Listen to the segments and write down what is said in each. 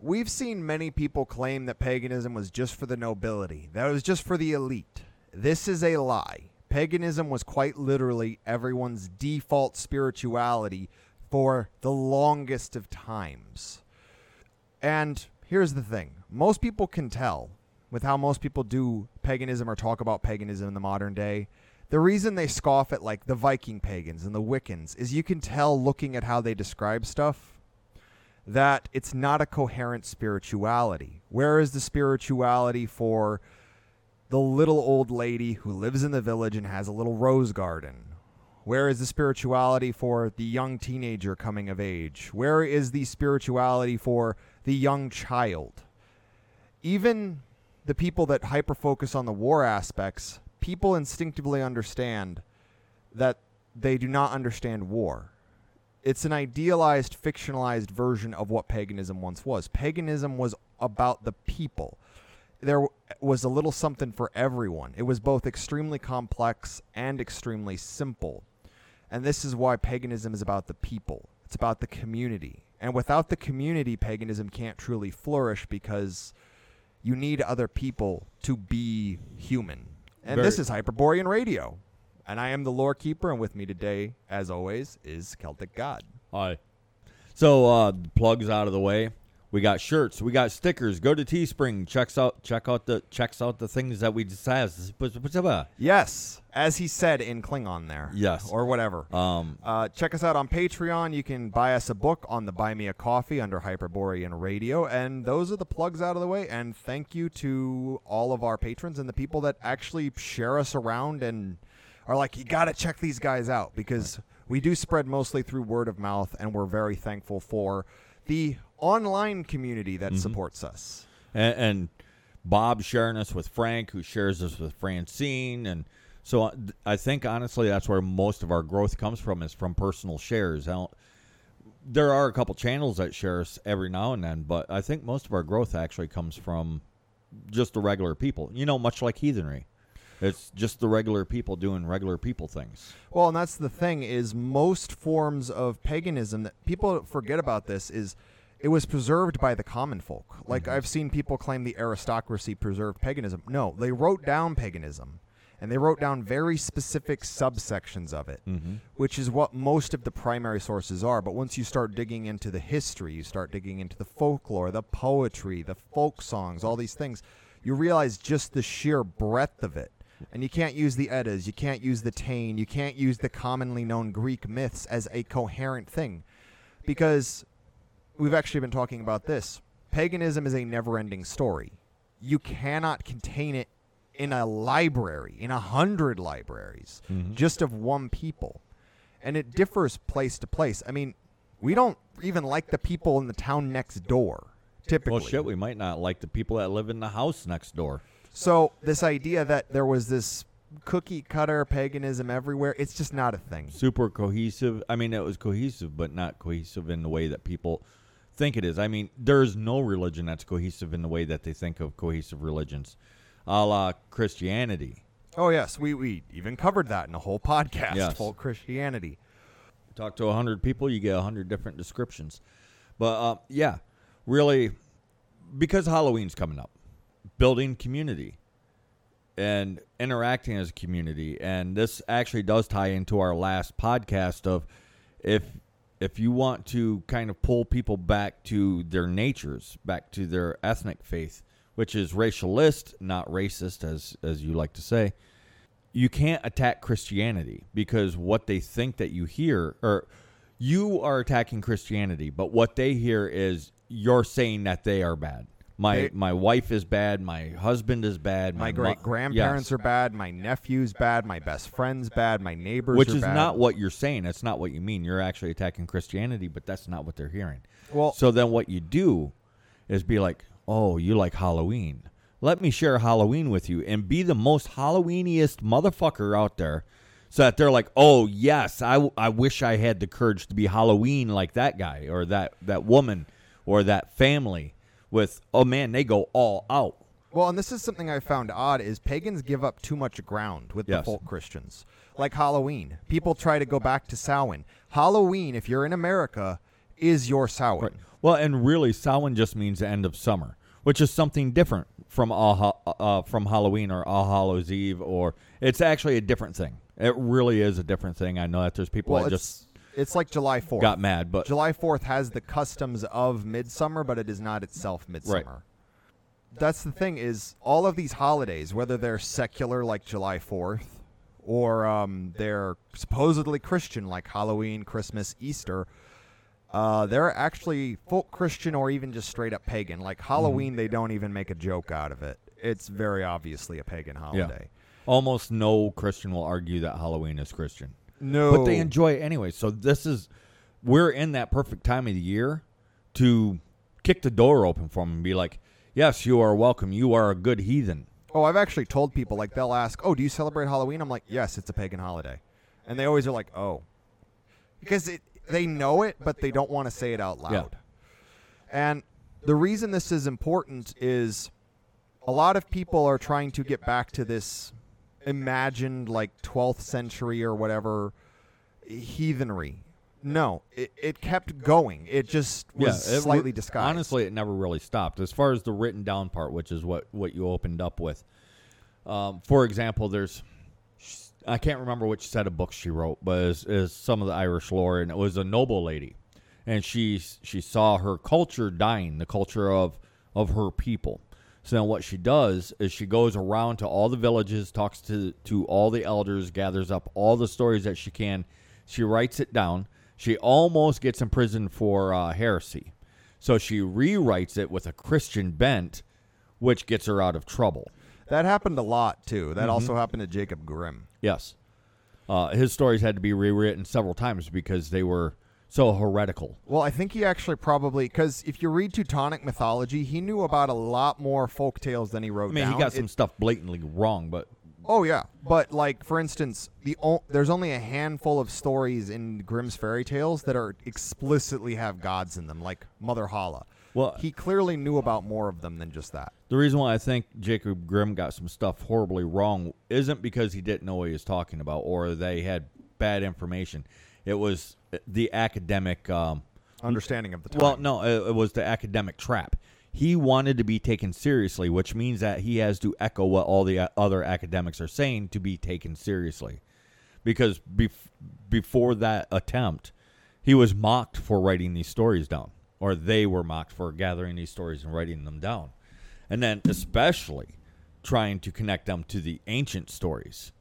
We've seen many people claim that paganism was just for the nobility, that it was just for the elite. This is a lie. Paganism was quite literally everyone's default spirituality for the longest of times. And here's the thing most people can tell with how most people do paganism or talk about paganism in the modern day. The reason they scoff at like the Viking pagans and the Wiccans is you can tell looking at how they describe stuff that it's not a coherent spirituality. Where is the spirituality for the little old lady who lives in the village and has a little rose garden? Where is the spirituality for the young teenager coming of age? Where is the spirituality for the young child? Even the people that hyper focus on the war aspects, people instinctively understand that they do not understand war. It's an idealized, fictionalized version of what paganism once was. Paganism was about the people. There was a little something for everyone. It was both extremely complex and extremely simple. And this is why paganism is about the people. It's about the community. And without the community, paganism can't truly flourish because you need other people to be human. And Very- this is Hyperborean Radio. And I am the lore keeper, and with me today, as always, is Celtic God. Hi. So uh plugs out of the way. We got shirts, we got stickers. Go to Teespring, checks out check out the checks out the things that we just have. Yes, as he said in Klingon there. Yes. Or whatever. Um Uh, check us out on Patreon. You can buy us a book on the Buy Me a Coffee under Hyperborean Radio. And those are the plugs out of the way. And thank you to all of our patrons and the people that actually share us around and are like, you got to check these guys out because we do spread mostly through word of mouth. And we're very thankful for the online community that supports us. and, and Bob sharing us with Frank, who shares us with Francine, and so uh, I think honestly that's where most of our growth comes from is from personal shares. I don't- there are a couple channels that share us every now and then, but I think most of our growth actually comes from just the regular people. You know, much like heathenry, it's just the regular people doing regular people things. Well, and that's the thing is most forms of paganism that people forget about this is it was preserved by the common folk. Like mm-hmm. I've seen people claim the aristocracy preserved paganism. No, they wrote down paganism and they wrote down very specific subsections of it, mm-hmm. which is what most of the primary sources are. But once you start digging into the history, you start digging into the folklore, the poetry, the folk songs, all these things, you realize just the sheer breadth of it. And you can't use the Eddas, you can't use the Táin, you can't use the commonly known Greek myths as a coherent thing. Because we've actually been talking about this. Paganism is a never ending story. You cannot contain it in a library, in a hundred libraries, mm-hmm. just of one people. And it differs place to place. I mean, we don't even like the people in the town next door, typically. Well, shit, we might not like the people that live in the house next door. So this idea that there was this cookie cutter paganism everywhere, it's just not a thing. super cohesive. I mean, it was cohesive, but not cohesive in the way that people think it is. I mean, there's no religion that's cohesive in the way that they think of cohesive religions, a la Christianity. Oh yes, we, we even covered that in a whole podcast, Yes. full Christianity. Talk to a hundred people, you get a hundred different descriptions. But uh, yeah, really, because Halloween's coming up, building community and interacting as a community, and this actually does tie into our last podcast of if if you want to kind of pull people back to their natures, back to their ethnic faith, which is racialist, not racist, as as you like to say you can't attack Christianity because what they think that you hear or you are attacking Christianity, but what they hear is you're saying that they are bad. My They- my wife is bad, my husband is bad, My mo- great grandparents Yes. are bad. My nephew's bad. My best friend's bad. My neighbors which is bad. not what you're saying. That's not what you mean. You're actually attacking Christianity, but that's not what they're hearing. Well- so then what you do is be like, "Oh, you like Halloween? Let me share Halloween with you and be the most Halloweeniest motherfucker out there." So that they're like, "Oh, yes, I, I wish I had the courage to be Halloween like that guy or that that woman or that family with oh man, they go all out." Well, and this is something I found odd is pagans give up too much ground with the Yes. folk Christians. Like Halloween. People try to go back to Samhain. Halloween, if you're in America, is your Samhain. Right. Well, and really, Samhain just means the end of summer, which is something different from All uh, from Halloween or All Hallows Eve, or it's actually a different thing. It really is a different thing. I know that there's people Well, that just it's like July 4th. got mad, but July 4th has the customs of midsummer, but it is not itself midsummer. Right. That's the thing is all of these holidays, whether they're secular like July 4th or um, they're supposedly Christian like Halloween, Christmas, Easter, uh, they're actually folk Christian or even just straight up pagan. Like Halloween, they don't even make a joke out of it. It's very obviously a pagan holiday. Yeah. almost no Christian will argue that Halloween is Christian. No, but they enjoy it anyway. So this is we're in that perfect time of the year to kick the door open for them and be like, "Yes, you are welcome. You are a good heathen." Oh, I've actually told people like they'll ask, "Oh, do you celebrate Halloween?" I'm like, "Yes, it's a pagan holiday," and they always are like, "Oh," because it, they know it, but they don't want to say it out loud. Yeah. And the reason this is important is a lot of people are trying to get back to this imagined like 12th century or whatever heathenry. No, it, it kept going. It just was it re- slightly disguised. Honestly, it never really stopped. As far as the written down part, which is what what you opened up with. Um, for example, there's I can't remember which set of books she wrote, but is is some of the Irish lore, and it was a noble lady, and she she saw her culture dying, the culture of of her people. So then, what she does is she goes around to all the villages, talks to to all the elders, gathers up all the stories that she can. She writes it down. She almost gets imprisoned for uh, heresy, so she rewrites it with a Christian bent, which gets her out of trouble. that happened a lot too. Mm-hmm. That also happened to Jacob Grimm. Yes. Uh, his stories had to be rewritten several times because they were so heretical. Well, I think he actually probably because if you read Teutonic mythology, he knew about a lot more folk tales than he wrote I mean, down. he got some It- stuff blatantly wrong, but oh yeah, but like for instance, the o- there's only a handful of stories in Grimm's fairy tales that are explicitly have gods in them, like Mother Holle. well, He clearly knew about more of them than just that. the reason why I think Jacob Grimm got some stuff horribly wrong isn't because he didn't know what he was talking about or they had bad information. It was the academic. Um, Understanding of the time. well, no, it, it was the academic trap. He wanted to be taken seriously, which means that he has to echo what all the uh, other academics are saying to be taken seriously. Because bef- before that attempt, he was mocked for writing these stories down, or they were mocked for gathering these stories and writing them down. And then, especially, trying to connect them to the ancient stories,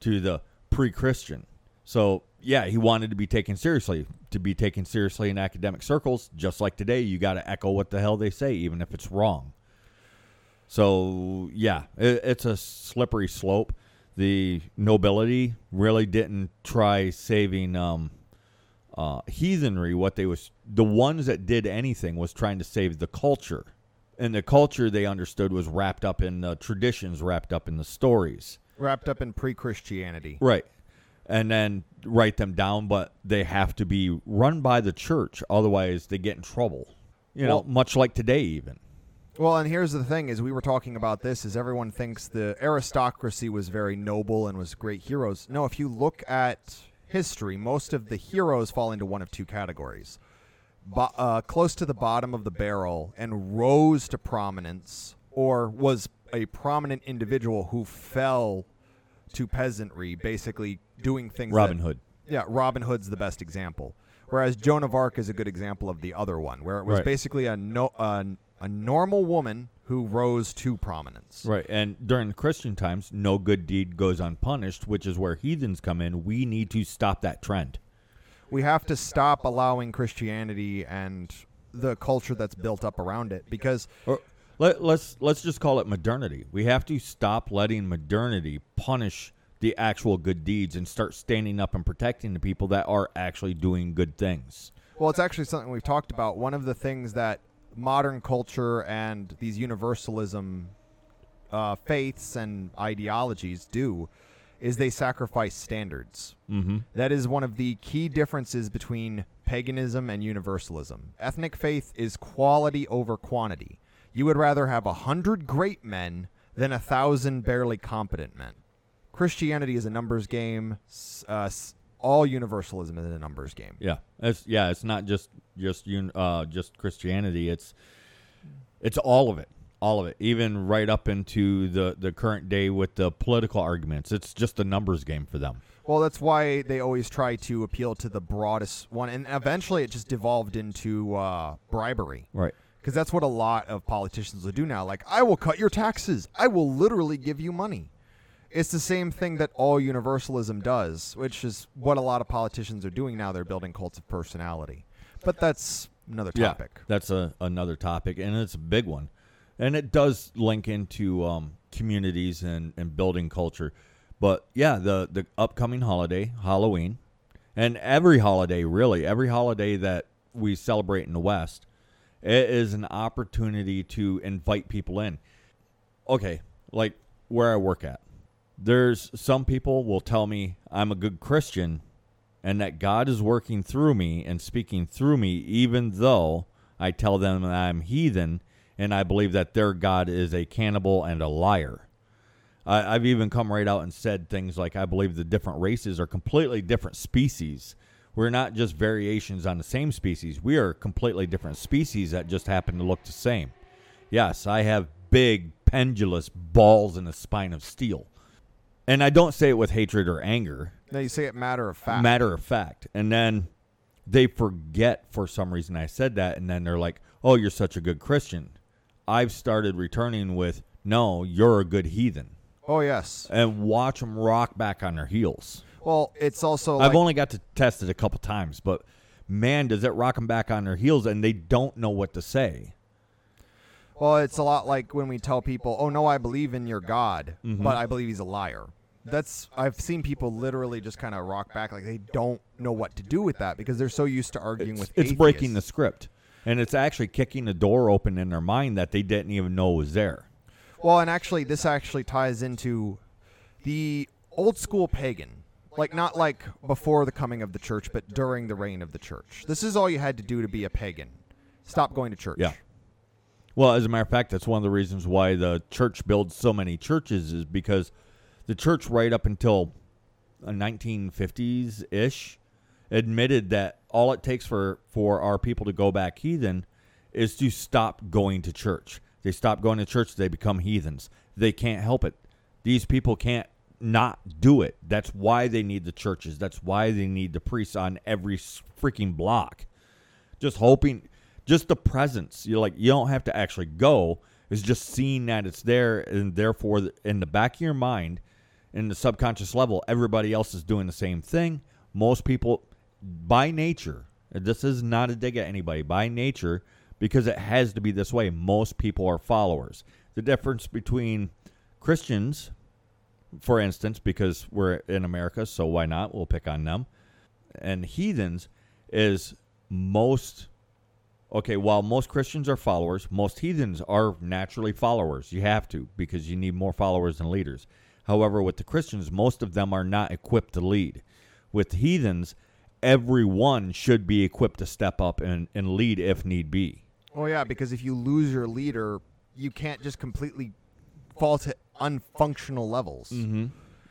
to the pre Christian. So, yeah, he wanted to be taken seriously. To be taken seriously in academic circles, just like today, you got to echo what the hell they say, even if it's wrong. So, yeah, it, it's a slippery slope. The nobility really didn't try saving um, uh, heathenry. What they was the ones that did anything was trying to save the culture, and the culture they understood was wrapped up in the traditions, wrapped up in the stories. wrapped up in pre-Christianity. Right. And then write them down, but they have to be run by the church. Otherwise, they get in trouble. You know, Well- much like today, even. Well, and here's the thing: is we were talking about this, is everyone thinks the aristocracy was very noble and was great heroes. No, if you look at history, most of the heroes fall into one of two categories: Bo- uh, close to the bottom of the barrel and rose to prominence, or was a prominent individual who fell to peasantry, basically doing things. that- Robin Hood. yeah, Robin Hood's the best example. Whereas Joan of Arc is a good example of the other one, where it was Right. basically a no, a, a normal woman who rose to prominence. Right. And during Christian times, no good deed goes unpunished, which is where heathens come in. We need to stop that trend. We have to stop allowing Christianity and the culture that's built up around it because Or let, let's let's just call it modernity. We have to stop letting modernity punish the actual good deeds and start standing up and protecting the people that are actually doing good things. Well, it's actually something we've talked about. One of the things that modern culture and these universalism uh, faiths and ideologies do is they sacrifice standards. Mm-hmm. That is one of the key differences between paganism and universalism. Ethnic faith is quality over quantity. You would rather have a hundred great men than a thousand barely competent men. Christianity is a numbers game. Uh, all universalism is a numbers game. Yeah, it's yeah, it's not just just un, uh, just Christianity. It's it's all of it, all of it, even right up into the the current day with the political arguments. It's just a numbers game for them. Well, that's why they always try to appeal to the broadest one, and eventually it just devolved into uh, bribery. Right. Because that's what a lot of politicians will do now. Like, I will cut your taxes. I will literally give you money. It's the same thing that all universalism does, which is what a lot of politicians are doing now. They're building cults of personality. But that's another topic. Yeah, that's a, another topic, and it's a big one. And it does link into um, communities and, and building culture. But yeah, the, the upcoming holiday, Halloween, and every holiday, really, every holiday that we celebrate in the West, it is an opportunity to invite people in. Okay, like where I work at, there's some people will tell me I'm a good Christian and that God is working through me and speaking through me, even though I tell them that I'm heathen and I believe that their God is a cannibal and a liar. I, I've even come right out and said things like I believe the different races are completely different species. We're not just variations on the same species. We are completely different species that just happen to look the same. Yes, I have big, pendulous balls and a spine of steel. And I don't say it with hatred or anger. No, you say it matter of fact. Matter of fact. And then they forget for some reason I said that. And then they're like, oh, you're such a good Christian. I've started returning with, no, you're a good heathen. oh, yes. And watch them rock back on their heels. Well, it's also. I've like- only got to test it a couple times, but man, does it rock them back on their heels and they don't know what to say. Well, it's a lot like when we tell people, "Oh no, I believe in your God, Mm-hmm. but I believe he's a liar." That's I've seen people literally just kind of rock back like they don't know what to do with that because they're so used to arguing It's, with it's breaking the script. And it's actually kicking the door open in their mind that they didn't even know was there. Well, and actually this actually ties into the old school pagan. Like not like before the coming of the church, but during the reign of the church. This is all you had to do to be a pagan. Stop going to church. Yeah. Well, as a matter of fact, that's one of the reasons why the church builds so many churches is because the church, right up until the 1950s ish, admitted that all it takes for, for our people to go back heathen is to stop going to church. They stop going to church, they become heathens. They can't help it. These people can't not do it. That's why they need the churches. That's why they need the priests on every freaking block just hoping just the presence you like you don't have to actually go It's just seeing that it's there and therefore in the back of your mind in the subconscious level everybody else is doing the same thing. Most people by nature this is not a dig at anybody by nature because it has to be this way. Most people are followers. The difference between christians for instance because we're in america so why not? We'll pick on them. And heathens is most okay while most christians are followers most heathens are naturally followers. You have to because you need more followers than leaders however with the christians most of them are not equipped to lead with heathens everyone should be equipped to step up and, and lead if need be Oh yeah, because if you lose your leader, you can't just completely fall to unfunctional levels. Mm-hmm.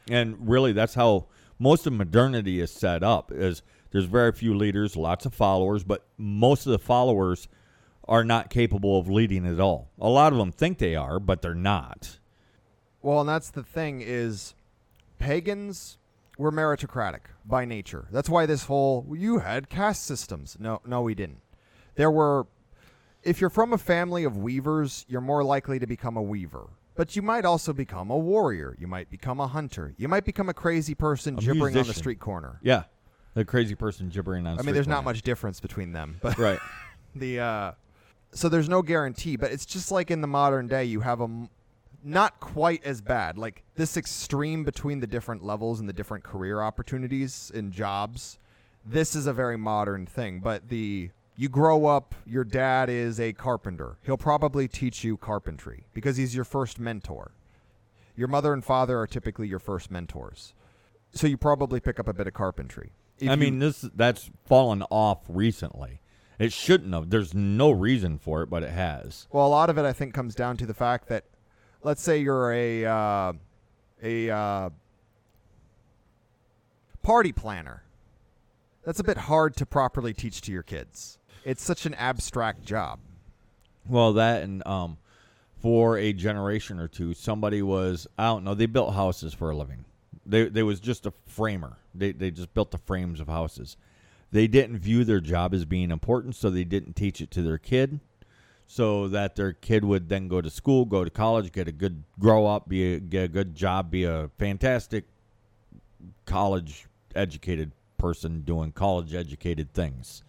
and really that's how most of modernity is set up is there's very few leaders lots of followers but most of the followers are not capable of leading at all a lot of them think they are but they're not Well, and that's the thing is pagans were meritocratic by nature. That's why this whole you had caste systems. No, no we didn't. There were if you're from a family of weavers, you're more likely to become a weaver. But you might also become a warrior. You might become a hunter. You might become a crazy person A gibbering on the street corner. yeah the crazy person gibbering on the street corner corner. I mean, there's not much difference between them, but right the uh so there's no guarantee but it's just like in the modern day you have a not quite as bad. Like this extreme between the different levels and the different career opportunities and jobs this is a very modern thing. But the you grow up your dad is a carpenter. He'll probably teach you carpentry because he's your first mentor. Your mother and father are typically your first mentors. So you probably pick up a bit of carpentry. If i you- mean this that's fallen off recently. It shouldn't have. There's no reason for it but it has. Well, a lot of it I think comes down to the fact that, let's say you're a uh, a uh, party planner. that's a bit hard to properly teach to your kids. It's such an abstract job. Well, that and um, for a generation or two, somebody was I don't know. They built houses for a living. They they was just a framer. They they just built the frames of houses. They didn't view their job as being important, so they didn't teach it to their kid, so that their kid would then go to school, go to college, get a good grow up, be a, get a good job, be a fantastic college educated person doing college educated things.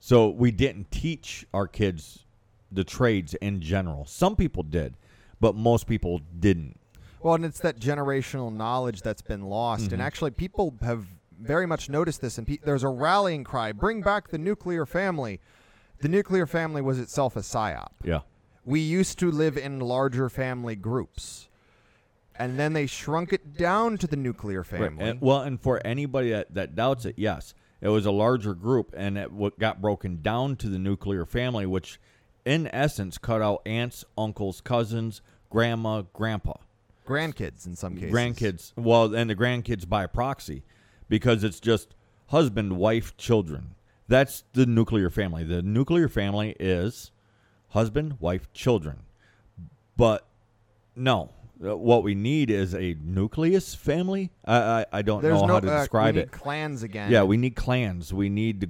So we didn't teach our kids the trades in general. Some people did, but most people didn't. Well, and it's that generational knowledge that's been lost. And mm-hmm. actually, people have very much noticed this. And pe- there's a rallying cry bring back the nuclear family. The nuclear family was itself a psyop. Yeah. We used to live in larger family groups. And then they shrunk it down to the nuclear family. And, well, and for anybody that, that doubts it, yes, it was a larger group, and it w- got broken down to the nuclear family, which, in essence, cut out aunts, uncles, cousins, grandma, grandpa, Grandkids in some cases. grandkids. Well, and the grandkids by proxy, because it's just husband, wife, children. That's the nuclear family. The nuclear family is husband, wife, children. But no, Uh, what we need is a nucleus family. I I, I don't There's know no how to uh, describe we it. need clans again. Yeah, we need clans. We need to,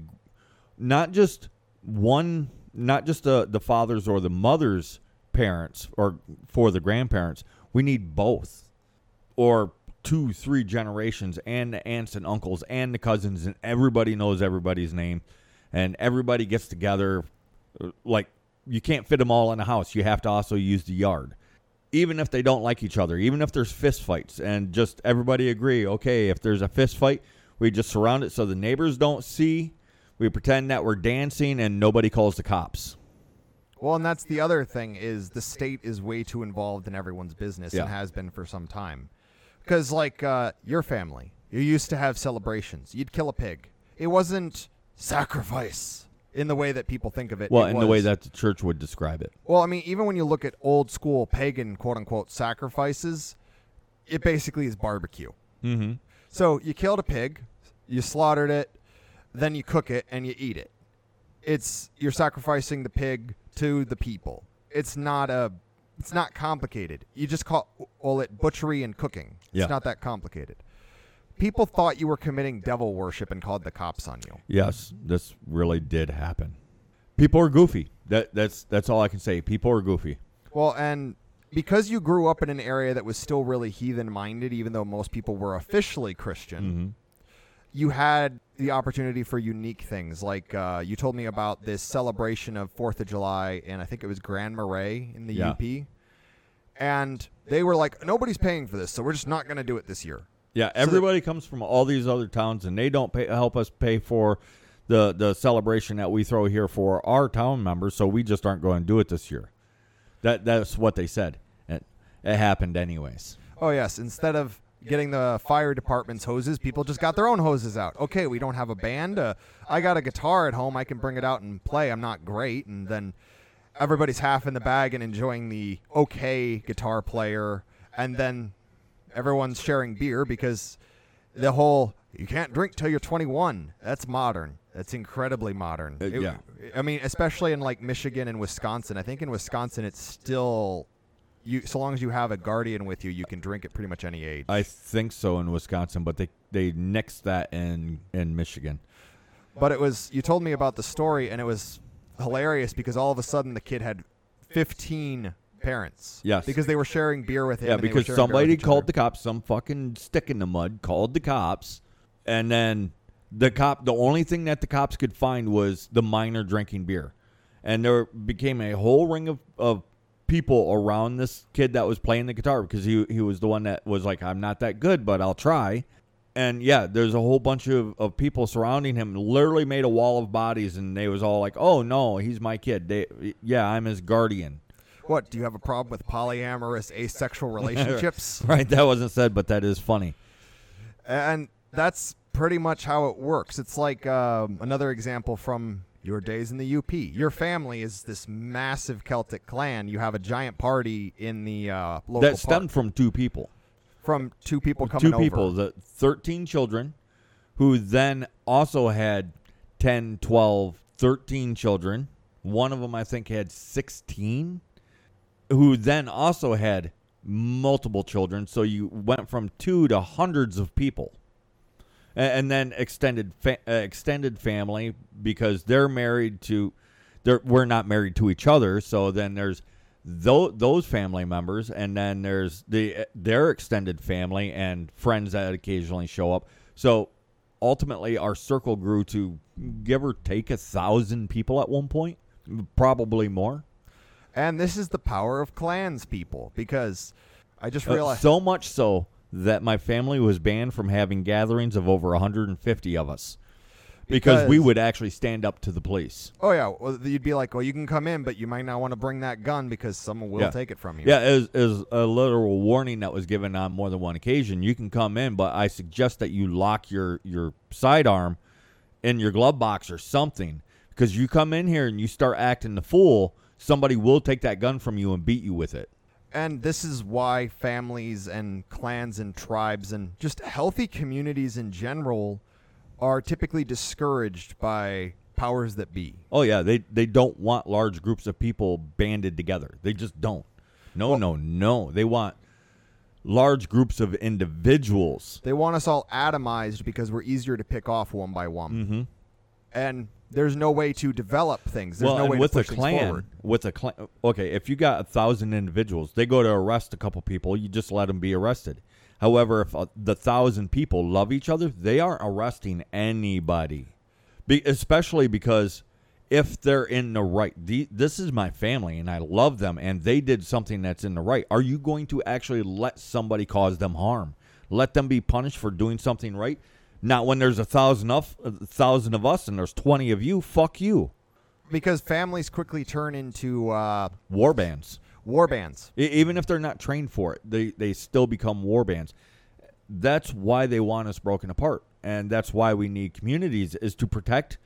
not just one, not just the the fathers or the mothers' parents or for the grandparents. We need both, or two, three generations, and the aunts and uncles and the cousins, and everybody knows everybody's name, and everybody gets together. uh, Like you can't fit them all in a house. You have to also use the yard even if they don't like each other, even if there's fist fights, and just everybody agree, okay, if there's a fist fight, we just surround it so the neighbors don't see. We pretend that we're dancing and nobody calls the cops. Well, and that's the other thing is the state is way too involved in everyone's business Yeah. and has been for some time. Because like uh, your family, you used to have celebrations. You'd kill a pig. It wasn't sacrifice in the way that people think of it. Well, It in the way that the church would describe it. Well, I mean, even when you look at old school pagan quote unquote sacrifices, it basically is barbecue. Mm-hmm. So you killed a pig, you slaughtered it, then you cook it and you eat it. It's you're sacrificing the pig to the people. It's not a it's not complicated. You just call call it butchery and cooking. It's Yeah. not that complicated. People thought you were committing devil worship and called the cops on you. Yes, this really did happen. People are goofy. That that's that's all I can say. People are goofy. Well, and because you grew up in an area that was still really heathen minded, even though most people were officially Christian, Mm-hmm. You had the opportunity for unique things. Like uh, you told me about this celebration of Fourth of July, and I think it was Grand Marais in the Yeah. UP. And they were like, nobody's paying for this, so we're just not going to do it this year. Yeah, everybody comes from all these other towns, and they don't pay, help us pay for the the celebration that we throw here for our town members. So we just aren't going to do it this year. That that's what they said. It, it happened anyways. Oh yes, instead of getting the fire department's hoses, people just got their own hoses out. Okay, we don't have a band. Uh, I got a guitar at home. I can bring it out and play. I'm not great, and then everybody's half in the bag and enjoying the okay guitar player, and then everyone's sharing beer because the whole you can't drink till you're 21. That's modern. That's incredibly modern. Uh, It- yeah. I mean, especially in like Michigan and Wisconsin. I think in Wisconsin it's still you so long as you have a guardian with you, you can drink at pretty much any age. I think so in Wisconsin, but they they nixed that in in Michigan. but it was you told me about the story and it was hilarious because all of a sudden the kid had 15 parents. Yes. Because they were sharing beer with him. Yeah, and they were because sharing beer with somebody called other. the cops. Some fucking stick in the mud called the cops, and then the cop. The only thing that the cops could find was the minor drinking beer, and there became a whole ring of, of people around this kid that was playing the guitar because he he was the one that was like, "I'm not that good, but I'll try." And yeah, there's a whole bunch of, of people surrounding him. Literally made a wall of bodies, and they was all like, "Oh no, he's my kid." They, yeah, I'm his guardian. What, do you have a problem with polyamorous asexual relationships? Right, that wasn't said, but that is funny. and that's pretty much how it works. It's like um, another example from your days in the UP. Your family is this massive Celtic clan. You have a giant party in the uh, local that park stemmed from two people. from two people coming two over. people, the 13 children who then also had 10, 12, 13 children. One of them, I think, had 16, who then also had multiple children. So you went from two to hundreds of people. And then extended fa- uh, extended family because they're married to, they're we're not married to each other. So then there's tho- those family members, and then there's the their extended family and friends that occasionally show up. So ultimately, our circle grew to give or take a thousand people at one point, probably more. And this is the power of clans, people, because I just Uh, realized. so much so that my family was banned from having gatherings of over 150 of us because, we would actually stand up to the police. oh yeah, well, you'd be like, well, you can come in, but you might not want to bring that gun because someone will Yeah. take it from you. Yeah, as as a literal warning that was given on more than one occasion. You can come in, but I suggest that you lock your your sidearm in your glove box or something because you come in here and you start acting the fool, somebody will take that gun from you and beat you with it. And this is why families and clans and tribes and just healthy communities in general are typically discouraged by powers that be. Oh yeah, they they don't want large groups of people banded together. They just don't. No, Well- no, no. They want large groups of individuals. They want us all atomized because we're easier to pick off one by one. Mm-hmm. And there's no way to develop things. There's well, no way with to a push things clan, forward. with a clan, okay, if you got a thousand individuals, they go to arrest a couple people, you just let them be arrested. However, if uh, the thousand people love each other, they aren't arresting anybody, be, especially because if they're in the right, the, this is my family and I love them, and they did something that's in the right. Are you going to actually let somebody cause them harm? Let them be punished for doing something right? Not when there's a thousand of a thousand of us and there's twenty of you. Fuck you. Because families quickly turn into uh, war bands. war bands. E- Even if they're not trained for it, they, they still become war bands. That's why they want us broken apart. And that's why we need communities is to protect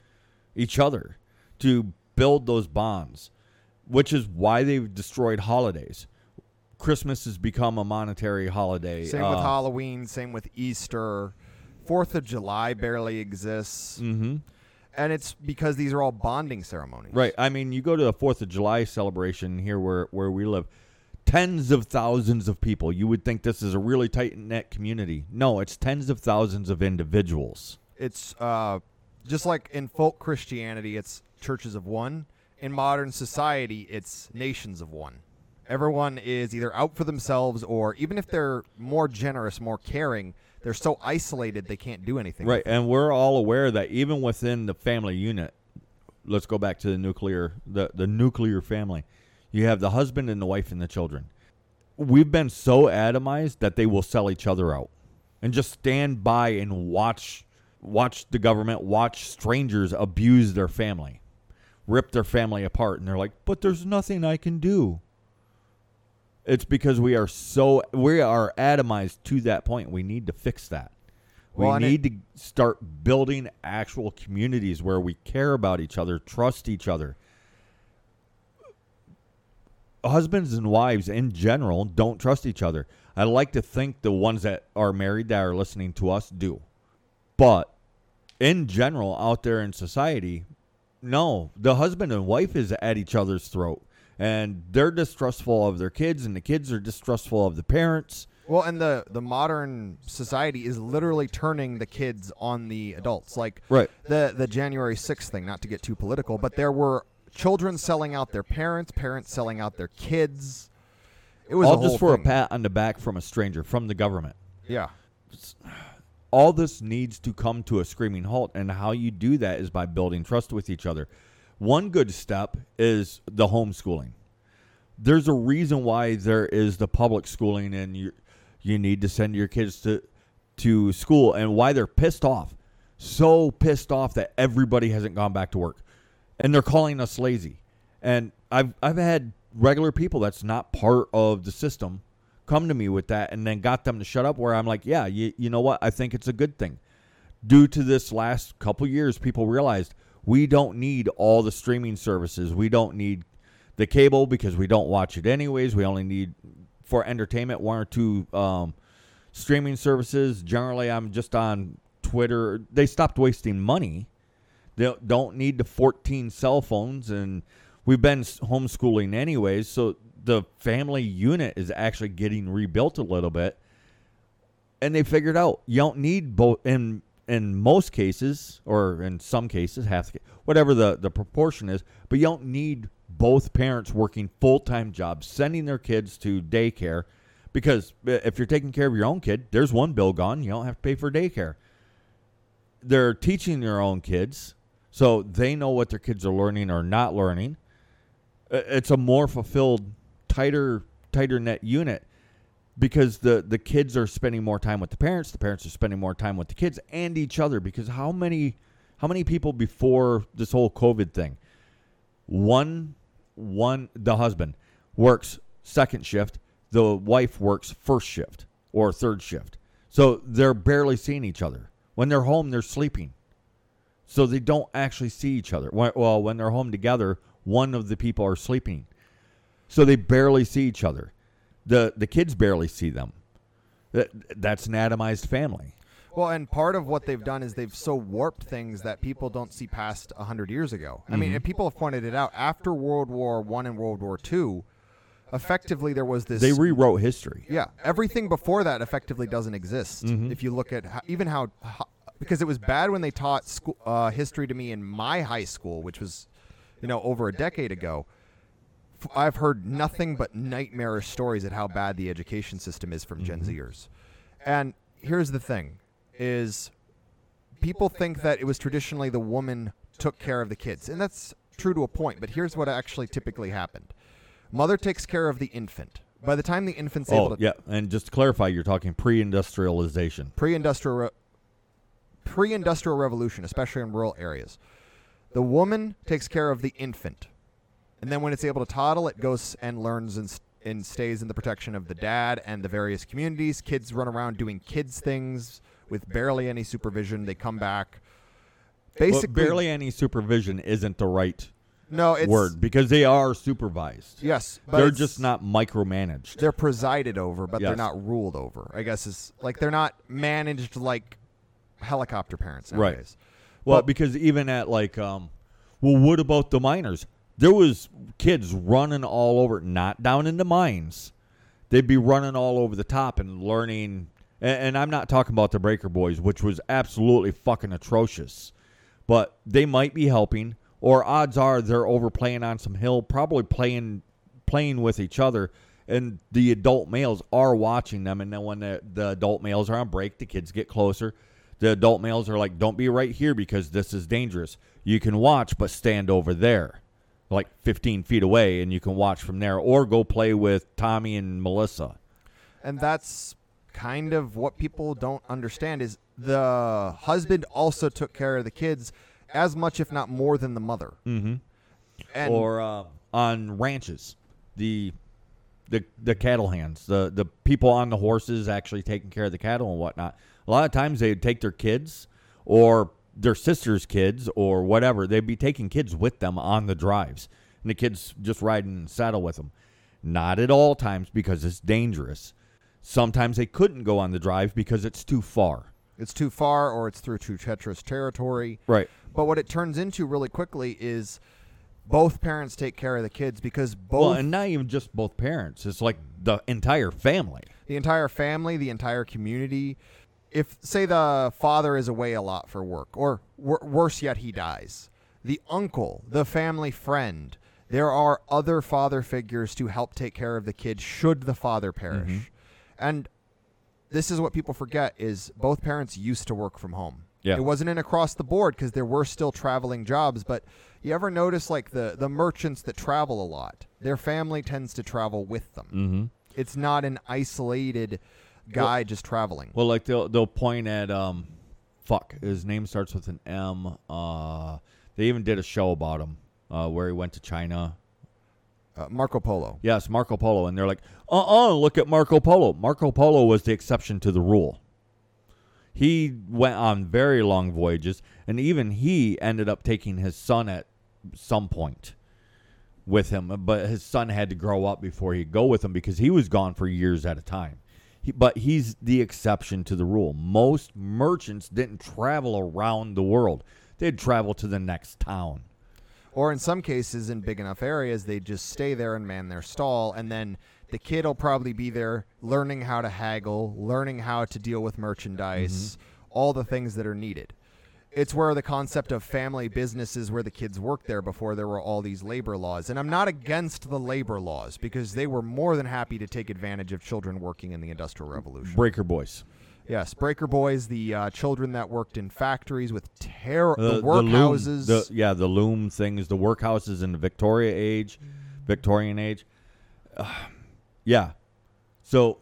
each other, to build those bonds, which is why they've destroyed holidays. Christmas has become a monetary holiday. Same with Uh, Halloween, same with Easter. Fourth of July barely exists. mhm. And it's because these are all bonding ceremonies. Right. I mean, you go to a Fourth of July celebration here where where we live, tens of thousands of people. You would think this is a really tight knit community. No, it's tens of thousands of individuals. It's uh, just like in folk Christianity, it's churches of one. In modern society, it's nations of one. Everyone is either out for themselves or even if they're more generous, more caring, they're so isolated they can't do anything. Right. And we're all aware that even within the family unit, let's go back to the nuclear the, the nuclear family. You have the husband and the wife and the children. We've been so atomized that they will sell each other out and just stand by and watch watch the government, watch strangers abuse their family, rip their family apart and they're like, "But there's nothing I can do." It's because we are so we are atomized to that point. We need to fix that. We Well, and it- need to start building actual communities where we care about each other, trust each other. Husbands and wives in general don't trust each other. I like to think the ones that are married that are listening to us do. But in general, out there in society, no, the husband and wife is at each other's throat. And they're distrustful of their kids, and the kids are distrustful of the parents. Well, and the the modern society is literally turning the kids on the adults. Like Right. the the January 6th thing, not to get too political, but there were children selling out their parents, parents selling out their kids. It was All just for thing. a pat on the back from a stranger, from the government. Yeah. all this needs to come to a screaming halt and how you do that is by building trust with each other one good step is the homeschooling there's a reason why there is the public schooling and you you need to send your kids to to school and why they're pissed off so pissed off that everybody hasn't gone back to work and they're calling us lazy and i've i've had regular people that's not part of the system come to me with that and then got them to shut up where I'm like, yeah, you, you know what? I think it's a good thing. Due to this last couple years, people realized we don't need all the streaming services. We don't need the cable because we don't watch it anyways. We only need for entertainment one or two um, streaming services. Generally, I'm just on Twitter. They stopped wasting money. They don't need the 14 cell phones, and we've been homeschooling anyways. So the family unit is actually getting rebuilt a little bit. And they figured out you don't need both in in most cases, or in some cases, half the whatever the the proportion is, but you don't need both parents working full time jobs, sending their kids to daycare, because uh, if you're taking care of your own kid, there's one bill gone. You don't have to pay for daycare. They're teaching their own kids, so they know what their kids are learning or not learning. It's a more fulfilled, tighter, tighter net unit because the the kids are spending more time with the parents. The parents are spending more time with the kids and each other. Because how many how many people before this whole COVID thing? One one the husband works second shift, the wife works first shift or third shift. So they're barely seeing each other. When they're home, they're sleeping. So they don't actually see each other. Well, when they're home together, one of the people are sleeping. So they barely see each other. The the kids barely see them. That that's an atomized family. Well, and part of what they've done is they've so warped things that people don't see past hundred years ago. I Mm-hmm. mean, and people have pointed it out after World War One and World War Two. Effectively, there was this. They rewrote history. yeah, everything before that effectively doesn't exist. Mm-hmm. If you look at how, even how, how, because it was bad when they taught school, uh, history to me in my high school, which was, you know, over a decade ago. I've heard nothing but nightmarish stories at how bad the education system is from Gen mm-hmm. Zers. And here's the thing is people think that it was traditionally the woman took care of the kids. And that's true to a point, but here's what actually typically happened. Mother takes care of the infant. By the time the infant's able Oh, to yeah. And just to clarify, you're talking pre-industrialization. pre-industrial re- pre-industrial revolution, especially in rural areas. The woman takes care of the infant, and then when it's able to toddle, it goes and learns and, and stays in the protection of the dad and the various communities. Kids run around doing kids things with barely any supervision. They come back. Well, Basically, barely any supervision isn't the right no word because they are supervised. Yes, but They're just not micromanaged. They're presided over, but they're not ruled over. I guess is like they're not managed like helicopter parents Right. Well, But- because even at like, um, well, what about the miners? There was kids running all over, not down in the mines. They'd be running all over the top and learning. And, and I'm not talking about the Breaker Boys, which was absolutely fucking atrocious. But they might be helping, or odds are they're over playing on some hill, probably playing playing with each other. And the adult males are watching them. And then when the, the adult males are on break, the kids get closer. The adult males are like, don't be right here because this is dangerous. You can watch, but stand over there, like 15 feet away, and you can watch from there, or go play with Tommy and Melissa. And that's kind of what people don't understand is the husband also took care of the kids as much if not more than the mother. Mm-hmm. And or uh, on ranches, the the the cattle hands, the the people on the horses actually taking care of the cattle and whatnot. A lot of times they'd take their kids or their sister's kids or whatever. They'd be taking kids with them on the drives, and the kids just riding in the saddle with them. Not at all times because it's dangerous. Sometimes they couldn't go on the drive because it's too far. it's too far or it's through too treacherous territory. Right. But what it turns into really quickly is both parents take care of the kids because both Well, and not even just both parents. It's like the entire family. the entire family, the entire community. If say the father is away a lot for work, or wor- worse yet, he dies, the uncle, the family friend, there are other father figures to help take care of the kid should the father perish. And this is what people forget: is both parents used to work from home. Yeah. It wasn't an across the board because there were still traveling jobs, but you ever notice like the the merchants that travel a lot, their family tends to travel with them. Mm-hmm. It's not an isolated guy just traveling. Well, like they'll they'll point at um, fuck, his name starts with an M. Uh, they even did a show about him, uh, where he went to China. Uh, Marco Polo. Yes, Marco Polo, and they're like, uh, uh look at Marco Polo. Marco Polo was the exception to the rule. He went on very long voyages, and even he ended up taking his son at some point with him. But his son had to grow up before he'd go with him because he was gone for years at a time. He, but he's the exception to the rule. Most merchants didn't travel around the world; they'd travel to the next town. Or in some cases, in big enough areas, they'd just stay there and man their stall, and then the kid will probably be there learning how to haggle, learning how to deal with merchandise, mm-hmm. all the things that are needed. It's where the concept of family businesses where the kids worked there before there were all these labor laws. And I'm not against the labor laws because they were more than happy to take advantage of children working in the Industrial Revolution. Breaker boys. Yes, breaker boys, the uh, children that worked in factories with terror, The- the, the loom- workhouses. the- yeah, the loom things, the workhouses in the Victoria age, Victorian age. Uh, yeah. So,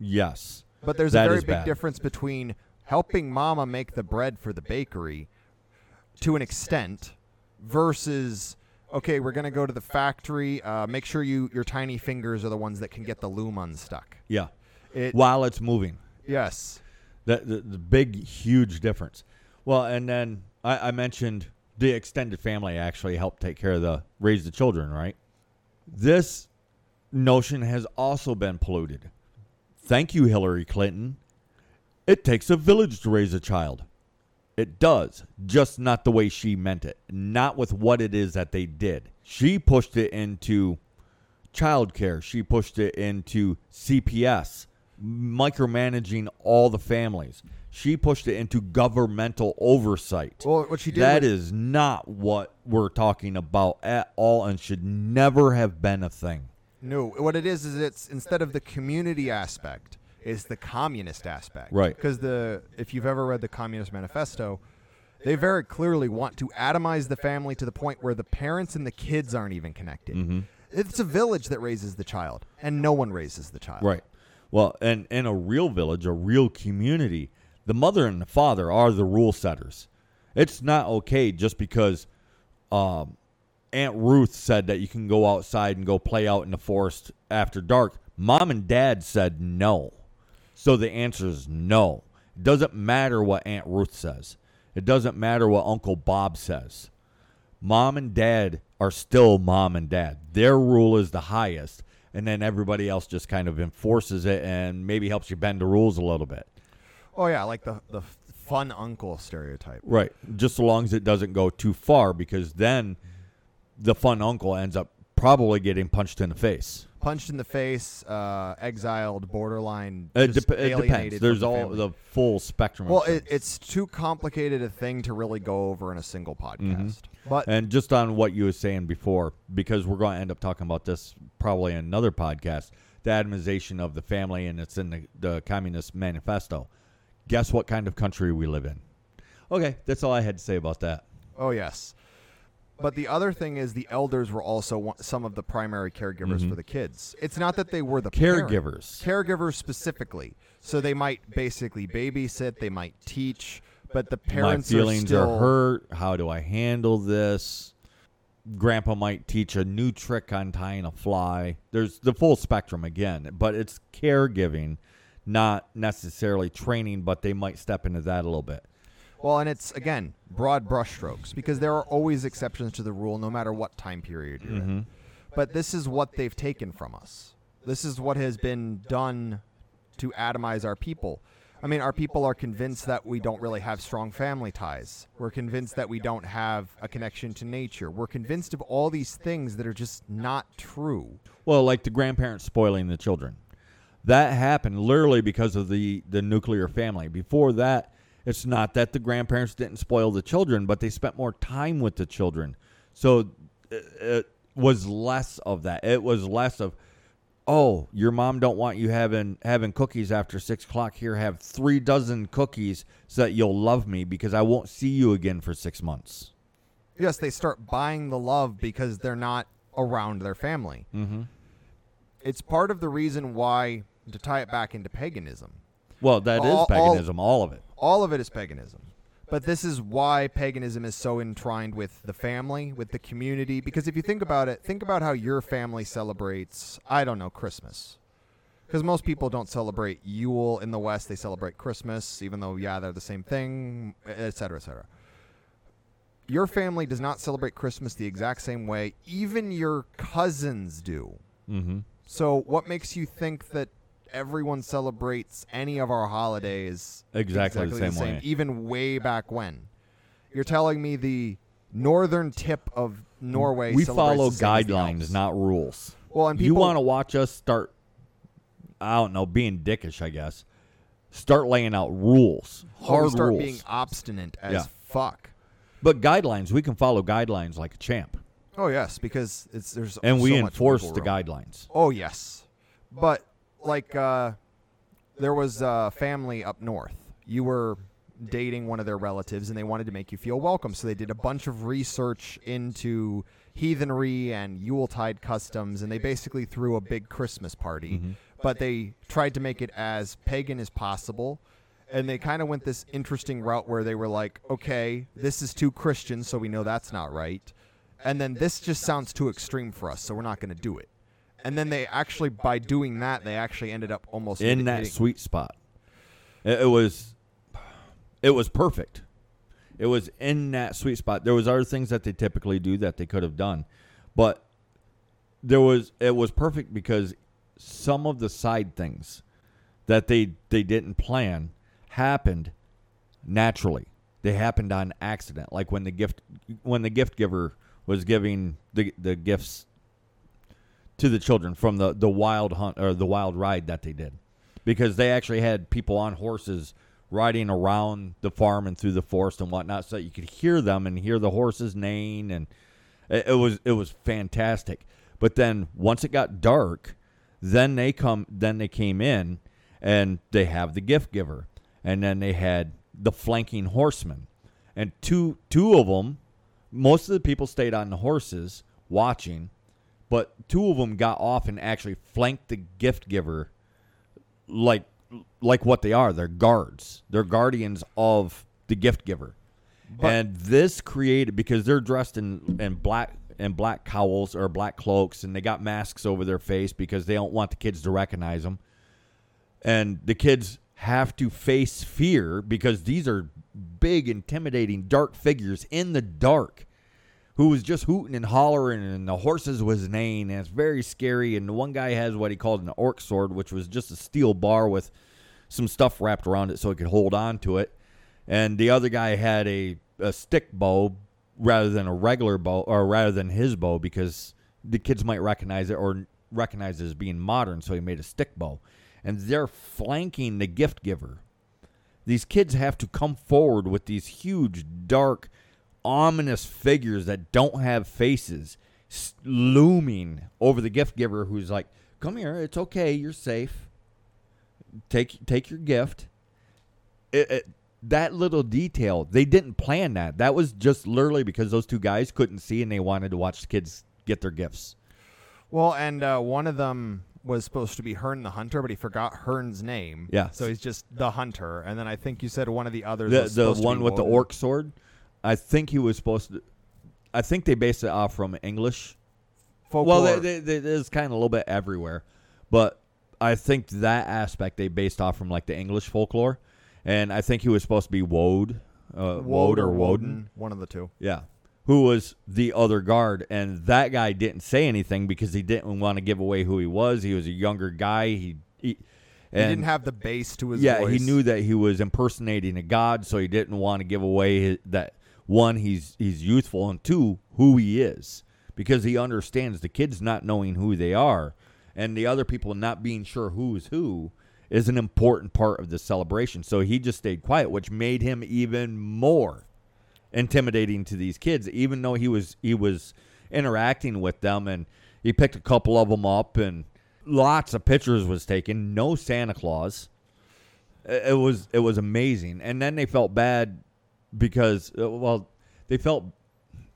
yes. But there's a very big bad. difference between helping mama make the bread for the bakery to an extent versus okay, we're going to go to the factory, uh, make sure you your tiny fingers are the ones that can get the loom unstuck. Yeah. It, While it's moving. yes. The, the, the big, huge difference. Well, and then I, I mentioned the extended family actually helped take care of the raise the children, right? This notion has also been polluted. Thank you, Hillary Clinton. It takes a village to raise a child. It does, just not the way she meant it, not with what it is that they did. She pushed it into childcare. She pushed it into CPS, micromanaging all the families. She pushed it into governmental oversight. Well, what she did That with- is not what we're talking about at all and should never have been a thing. No, what it is is it's instead of the community aspect, it's the communist aspect. Right. Because the if you've ever read the Communist Manifesto, they very clearly want to atomize the family to the point where the parents and the kids aren't even connected. Mm-hmm. It's a village that raises the child, and no one raises the child. Right. Well, and in a real village, a real community, the mother and the father are the rule setters. It's not okay just because um, Aunt Ruth said that you can go outside and go play out in the forest after dark. Mom and dad said no. So the answer is no. It doesn't matter what Aunt Ruth says. It doesn't matter what Uncle Bob says. Mom and dad are still mom and dad. Their rule is the highest, and then everybody else just kind of enforces it and maybe helps you bend the rules a little bit. Oh yeah, like the the fun uncle stereotype. Right. Just so long as it doesn't go too far, because then the fun uncle ends up probably getting punched in the face. Punched in the face, uh, exiled, borderline. It, dep- it depends. alienated There's from all family. the full spectrum. Well, of it, it's too complicated a thing to really go over in a single podcast. Mm-hmm. But And just on what you were saying before, because we're going to end up talking about this probably in another podcast, the atomization of the family, and it's in the, the Communist Manifesto. Guess what kind of country we live in? Okay, that's all I had to say about that. Oh yes. But the other thing is the elders were also one, some of the primary caregivers for the kids. It's not that they were the parent. Mm-hmm. Caregivers. Caregivers specifically. So they might basically babysit, they might teach, but the parents My feelings are, still, are hurt. How do I handle this? Grandpa might teach a new trick on tying a fly. There's the full spectrum again, but it's caregiving, not necessarily training, but they might step into that a little bit. Well, and it's again broad brushstrokes because there are always exceptions to the rule, no matter what time period you're Mm-hmm. in. But this is what they've taken from us. This is what has been done to atomize our people. I mean, our people are convinced that we don't really have strong family ties. We're convinced that we don't have a connection to nature. We're convinced of all these things that are just not true. Well, like the grandparents spoiling the children. That happened literally because of the, the nuclear family. Before that, it's not that the grandparents didn't spoil the children, but they spent more time with the children. So it, it was less of that. It was less of, oh, your mom don't want you having having cookies after six o'clock. Here, have three dozen cookies so that you'll love me because I won't see you again for six months. Yes, they start buying the love because they're not around their family. Mm-hmm. It's part of the reason why, to tie it back into paganism, Well, that is All- all- paganism, all of it. All of it is paganism. But this is why paganism is so entwined with the family, with the community. Because if you think about it, think about how your family celebrates, I don't know, Christmas. Because most people don't celebrate Yule in the West, they celebrate Christmas, even though, yeah, they're the same thing, et cetera, et cetera. Your family does not celebrate Christmas the exact same way, even your cousins do. Mm-hmm. So, what makes you think that everyone celebrates any of our holidays Exactly the same way. even way back when. You're telling me the northern tip of Norway. we follow the same the guidelines, not rules. Well, and you want to watch us start, I don't know, being dickish, I guess. Start laying out rules, oh, we hard start rules. being obstinate as Yeah. fuck. but guidelines, we can follow guidelines like a champ, Oh yes, because it's there's and we so much enforce the room. guidelines. Oh yes, but like uh, there was a family up north. You were dating one of their relatives, and they wanted to make you feel welcome. So they did a bunch of research into heathenry and Yuletide customs, and they basically threw a big Christmas party. Mm-hmm. But they tried to make it as pagan as possible. And they kind of went this interesting route where they were like, okay, this is too Christian, so we know that's not right. And then this just sounds too extreme for us, so we're not going to do it. And then they actually, by doing that, they actually ended up almost in that sweet spot. It, it was, it was perfect. It was in that sweet spot. There was other things that they typically do that they could have done, but there was it was perfect because some of the side things that they they didn't plan happened naturally. They happened on accident, like when the gift when the gift giver was giving the the gifts to the children from the the wild hunt or the wild ride that they did, because they actually had people on horses riding around the farm and through the forest and whatnot, so you could hear them and hear the horses neighing, and it, it was it was fantastic. But then once it got dark, then they come then they came in and they have the gift giver, and then they had the flanking horsemen, and two two of them. Most of the people stayed on the horses watching, but two of them got off and actually flanked the gift giver like like what they are. They're guards. They're guardians of the gift giver. But- and this created because they're dressed in in black in black cowls or black cloaks and they got masks over their face because they don't want the kids to recognize them and the kids have to face fear because these are big intimidating dark figures in the dark who was just hooting and hollering, and the horses was neighing, and it's very scary. And the one guy has what he called an orc sword, which was just a steel bar with some stuff wrapped around it so he could hold on to it. And the other guy had a, a stick bow rather than a regular bow, or rather than his bow, because the kids might recognize it or recognize it as being modern, so he made a stick bow. And they're flanking the gift giver. These kids have to come forward with these huge, dark, ominous figures that don't have faces looming over the gift giver who's like come here it's okay you're safe take take your gift it, it, that little detail they didn't plan that that was just literally because those two guys couldn't see and they wanted to watch the kids get their gifts Well, and uh, one of them was supposed to be Herne the Hunter, but he forgot Herne's name. Yeah. So he's just the Hunter. And then I think you said one of the others the, was the one with the orc sword i think he was supposed to i think they based it off from english Folklore. Well, they, they, they, it's kind of a little bit everywhere, but I think that aspect they based off from like the English folklore, and I think he was supposed to be Wode, uh, Wode or Woden, one of the two. yeah, who was the other guard, and that guy didn't say anything because he didn't want to give away who he was. He was a younger guy. He, he He didn't have the bass to his yeah, voice. he knew that he was impersonating a god, so he didn't want to give away his, that one he's he's youthful and two who he is because he understands the kids not knowing who they are and the other people not being sure who is who is an important part of the celebration. So he just stayed quiet, which made him even more intimidating to these kids even though he was he was interacting with them and he picked a couple of them up and lots of pictures was taken no santa claus it was it was amazing and then they felt bad because uh, well they felt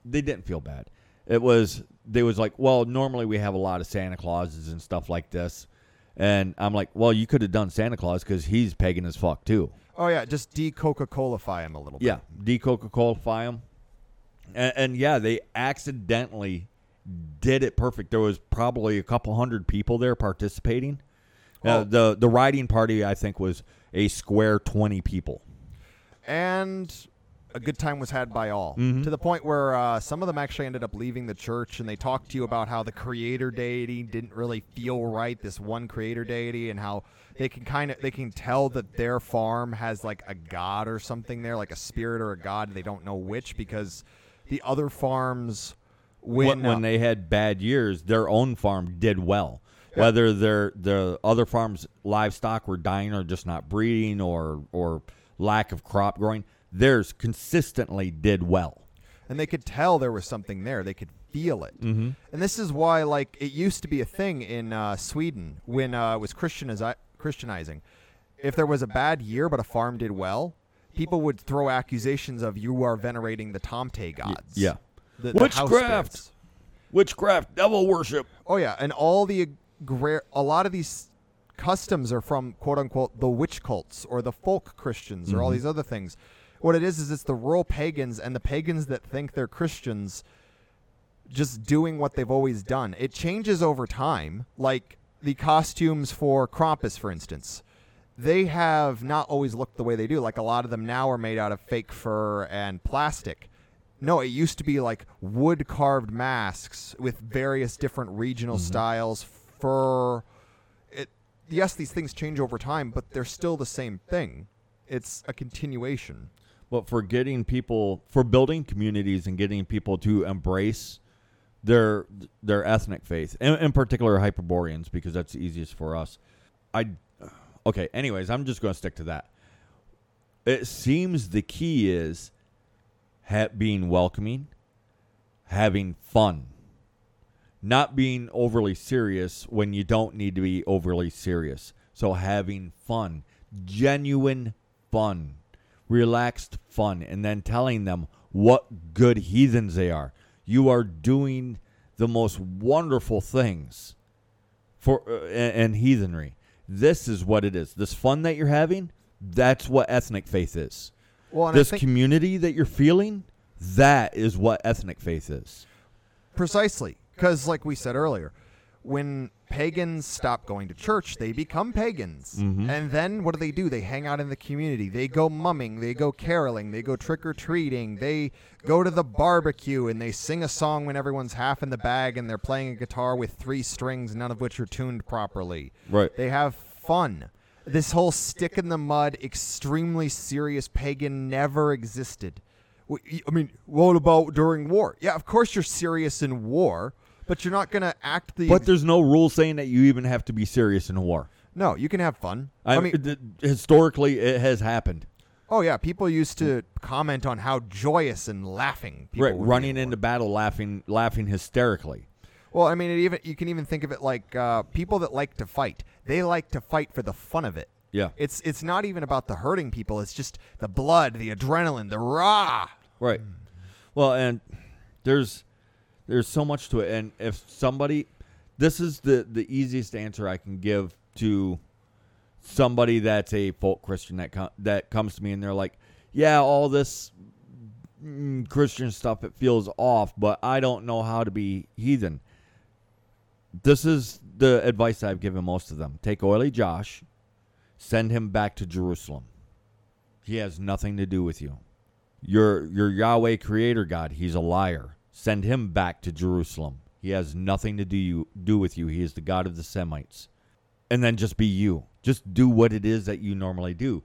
they didn't feel bad it was they was like well normally we have a lot of santa clauses and stuff like this and i'm like well you could have done santa claus because he's pagan as fuck too Oh yeah, just de Coca Colafy him a little bit. yeah, de Coca Cola them, and, and yeah, they accidentally did it perfect. There was probably a couple hundred people there participating. Uh, Oh. the the riding party, I think, was a square twenty people. And a good time was had by all. Mhm. To the point where uh, some of them actually ended up leaving the church, and they talked to you about how the creator deity didn't really feel right. This one creator deity, and how they can kind of they can tell that their farm has like a god or something there, like a spirit or a god. They don't know which because the other farms when when, uh, when they had bad years, their own farm did well. Whether their the other farms' livestock were dying or just not breeding or or lack of crop growing, theirs consistently did well. and they could tell there was something there. They could feel it. Mm-hmm. And this is why, like, it used to be a thing in uh, Sweden when uh, it was Christianiz- Christianizing. If there was a bad year but a farm did well, people would throw accusations of you are venerating the Tomte gods. yeah. The, the Witchcraft. spirits. Witchcraft, devil worship. Oh yeah, and all the gra- a lot of these customs are from quote unquote the witch cults or the folk Christians or all Mhm. these other things. What it is is it's the rural pagans and the pagans that think they're Christians just doing what they've always done. It changes over time, like the costumes for Krampus for instance. They have not always looked the way they do. Like a lot of them now are made out of fake fur and plastic. No, it used to be like wood carved masks with various different regional mm-hmm. styles, fur. It yes, these things change over time, but they're still the same thing. It's a continuation. But for getting people, for building communities and getting people to embrace their their ethnic faith, in, in particular Hyperboreans, because that's the easiest for us. I okay. Anyways, I'm just going to stick to that. It seems the key is ha- being welcoming, having fun, not being overly serious when you don't need to be overly serious. So having fun, genuine fun, relaxed fun, and then telling them what good heathens they are. You are doing the most wonderful things for uh, and, heathenry. This is what it is. This fun that you're having, that's what ethnic faith is. Well, this think community that you're feeling, that is what ethnic faith is. precisely because, like we said earlier, when pagans stop going to church, they become pagans, Mhm. and then what do they do? They hang out in the community. They go mumming. They go caroling. They go trick or treating. They go to the barbecue and they sing a song when everyone's half in the bag and they're playing a guitar with three strings, none of which are tuned properly. Right. They have fun. This whole stick in the mud, extremely serious pagan never existed. I mean, what about during war? Yeah, of course you're serious in war, but you're not going to act the. But there's no rule saying that you even have to be serious in war. no, you can have fun. I, I mean, th- historically, it has happened. oh yeah, people used to comment on how joyous and laughing people Right, running into battle, laughing, laughing hysterically. Well, I mean, it even you can even think of it like uh, people that like to fight. They like to fight for the fun of it. Yeah, It's it's not even about the hurting people. It's just the blood, the adrenaline, the raw. right. Well, and there's there's so much to it, and if somebody, this is the the easiest answer I can give to somebody that's a folk Christian that com- that comes to me and they're like, yeah, all this mm, Christian stuff it feels off, but I don't know how to be heathen. This is the advice I've given most of them. Take oily Josh, send him back to Jerusalem. He has nothing to do with you. Your your Yahweh creator God, he's a liar. Send him back to Jerusalem. He has nothing to do you do with you. He is the God of the Semites. And then just be you. Just do what it is that you normally do.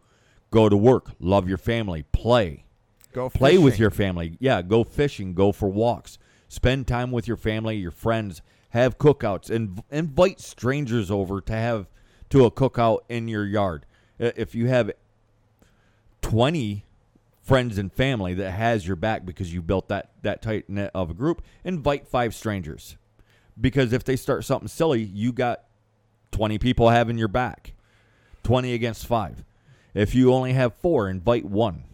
Go to work, love your family, play. Go Play with your family. Yeah, go fishing, go for walks. Spend time with your family, your friends. Have cookouts and invite strangers over to have to a cookout in your yard. If you have 20 friends and family that has your back because you built that that tight net of a group, invite five strangers. Because if they start something silly, you got 20 people having your back. 20 against 5. If you only have 4, invite one.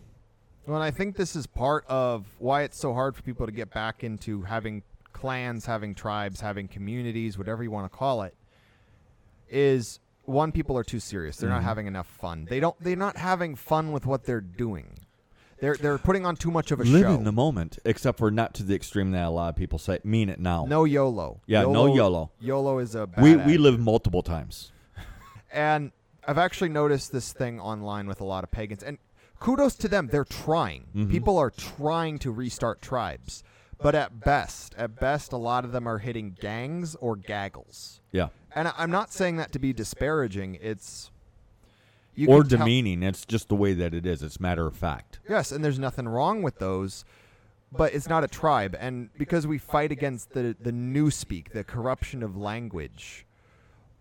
Well, and I think this is part of why it's so hard for people to get back into having clans, having tribes, having communities, whatever you want to call it. Is one, people are too serious. They're not Mhm. having enough fun. They don't. They're not having fun with what they're doing. They're they're putting on too much of a Live show. in the moment, except for not to the extreme that a lot of people say mean it now. no YOLO. Yeah, no YOLO. YOLO is a bad we we live multiple times. And I've actually noticed this thing online with a lot of pagans. And kudos to them. They're trying. Mhm. People are trying to restart tribes. But at best, at best, a lot of them are hitting gangs or gaggles. Yeah. And I'm not saying that to be disparaging. It's you or can tell- demeaning. It's just the way that it is. It's matter of fact. Yes, and there's nothing wrong with those, but it's not a tribe. And because we fight against the the new speak, the corruption of language,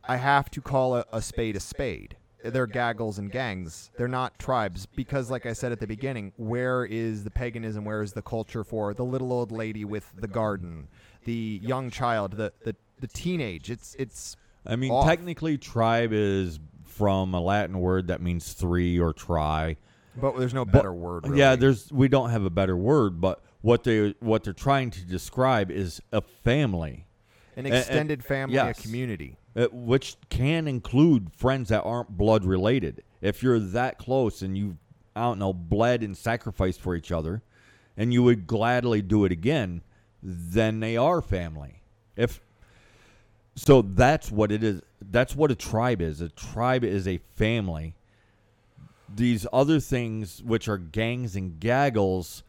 I have to call a, a spade a spade. They're gaggles and gangs. They're not tribes because, like I said at the beginning, where is the paganism? Where is the culture for the little old lady with the garden, the young child, the the, the teenage? It's it's I mean, off. technically, tribe is from a Latin word that means three or try. but there's no But- better word. Really. Yeah, there's we don't have a better word, but what they what they're trying to describe is a family, an extended family, yes. a community. uh, which can include friends that aren't blood related. If you're that close and you, I don't know, bled and sacrificed for each other, and you would gladly do it again, then they are family. If so, that's what it is. That's what a tribe is. A tribe is a family. These other things, which are gangs and gaggles,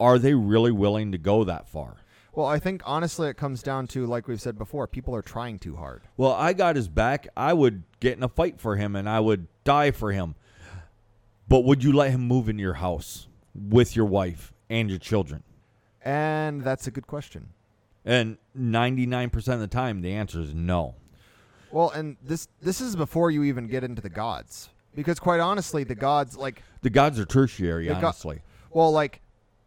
are they really willing to go that far? Well, I think honestly, it comes down to like we've said before, people are trying too hard. Well, I got his back. I would get in a fight for him and I would die for him. But would you let him move into your house with your wife and your children? And that's a good question. And 99% of the time, the answer is no. Well, and this this is before you even get into the gods, because quite honestly, the gods like The gods are tertiary, The go- honestly. well, like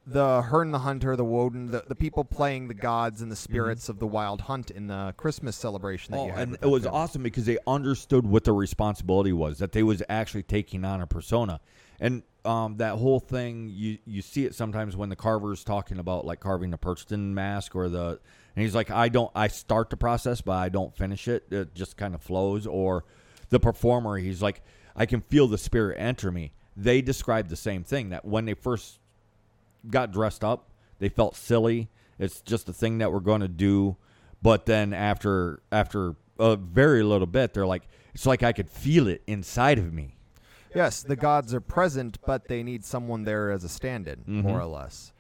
the Herne the Hunter, the Woden, the, the people playing the gods and the mhm. spirits of the wild hunt in the Christmas celebration that Oh, you had. and it was awesome because they understood what the responsibility was that they was actually taking on a persona and um, that whole thing you you see it sometimes when the carver's talking about like carving the Perchten mask or the and he's like I don't I start the process but I don't finish it it just kind of flows or the performer he's like I can feel the spirit enter me they describe the same thing that when they first got dressed up. They felt silly. It's just a thing that we're going to do. But then after after a very little bit, they're like, it's like I could feel it inside of me. Yes, the gods are present, but they need someone there as a stand-in, Mhm. more or less.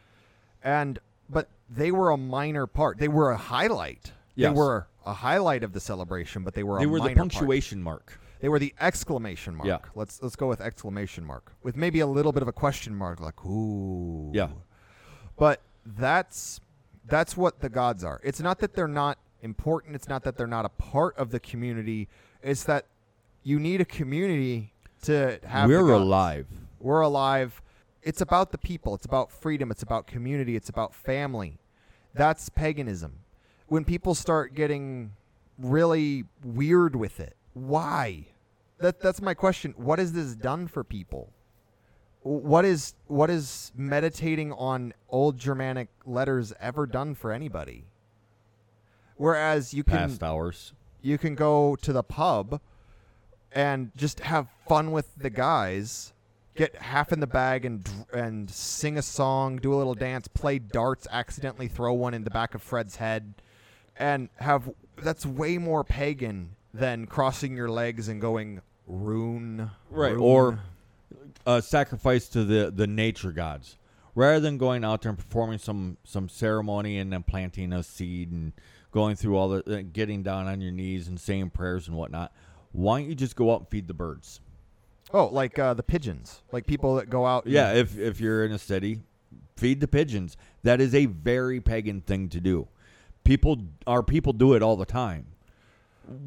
And but they were a minor part. They were a highlight. Yes. They were a highlight of the celebration, but they were They a were the minor part. punctuation mark. They were the exclamation mark. Yeah. Let's let's go with exclamation mark with maybe a little bit of a question mark, like ooh. Yeah. But that's that's what the gods are. It's not that they're not important. It's not that they're not a part of the community. It's that you need a community to have. We're alive. We're alive. It's about the people. It's about freedom. It's about community. It's about family. That's paganism. When people start getting really weird with it, why? That that's my question. What has this done for people? What is what is meditating on old Germanic letters ever done for anybody? Whereas you can Past hours. you can go to the pub and just have fun with the guys, get half in the bag and and sing a song, do a little dance, play darts, accidentally throw one in the back of Fred's head, and have that's way more pagan than crossing your legs and going rune, Right, rune." or- Uh, sacrifice to the, the nature gods. Rather than going out there and performing some, some ceremony and then planting a seed and going through all the uh, getting down on your knees and saying prayers and whatnot, why don't you just go out and feed the birds? oh, like uh, the pigeons, like people that go out. Yeah, if if you're in a city, feed the pigeons. That is a very pagan thing to do. People our people do it all the time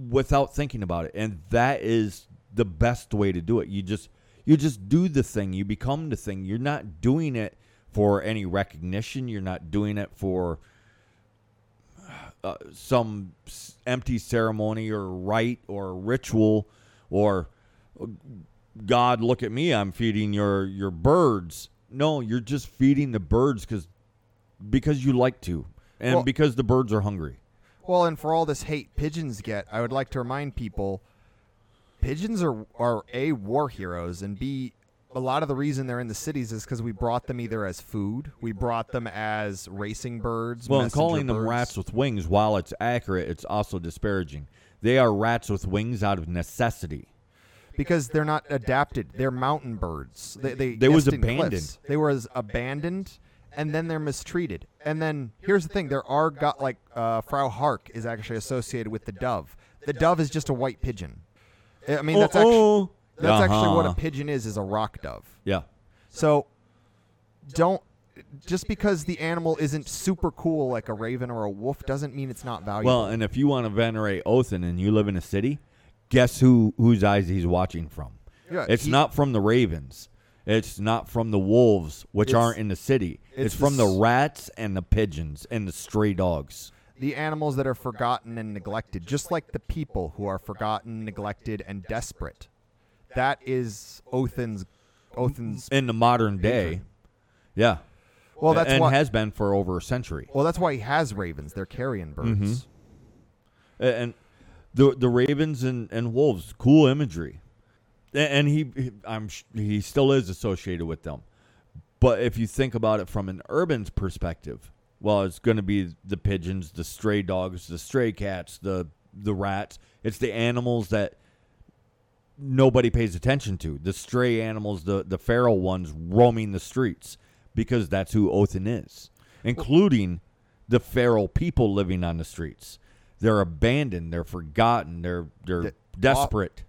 without thinking about it, and that is the best way to do it. You just you just do the thing. You become the thing. You're not doing it for any recognition. You're not doing it for uh, some s- empty ceremony or rite or ritual or God, look at me, I'm feeding your your birds. No, you're just feeding the birds because because you like to, and Well- because the birds are hungry. Well, and for all this hate pigeons get, I would like to remind people pigeons are are a war heroes and b a lot of the reason they're in the cities is because we brought them either as food, we brought them as racing birds. Well, and calling them rats with wings, while it's accurate, it's also disparaging. They are rats with wings out of necessity. because they're not adapted. They're mountain birds. They they, They was abandoned. cliffs. They were abandoned, and then they're mistreated. And then here's the thing: there are got like uh, Frau Hark is actually associated with the dove. The dove is just a white pigeon. I mean, that's actually Oh, that's actually what a uh-huh. pigeon is is a rock dove. Yeah. So don't just because the animal isn't super cool like a raven or a wolf doesn't mean it's not valuable. Well, and if you want to venerate Othin and you live in a city, guess who whose eyes he's watching from? Yeah, it's he- not from the ravens. It's not from the wolves, which aren't in the city. It's, it's from the s- rats and the pigeons and the stray dogs. the animals that are forgotten and neglected, just like the people who are forgotten, neglected, and desperate. That is Othin's Othin's In the modern day, Hatred. yeah. Well, that's and why has been for over a century. Well, that's why he has ravens. They're carrion birds. Mm-hmm. A- and the the ravens and, and wolves, cool imagery, and he, he- I'm he still is associated with them. But if you think about it from an urban's perspective, well, it's going to be the pigeons, the stray dogs, the stray cats, the the rats. It's the animals that nobody pays attention to. The stray animals, the the feral ones roaming the streets, because that's who Othin is, including the feral people living on the streets. They're abandoned. They're forgotten. They're they're The- desperate.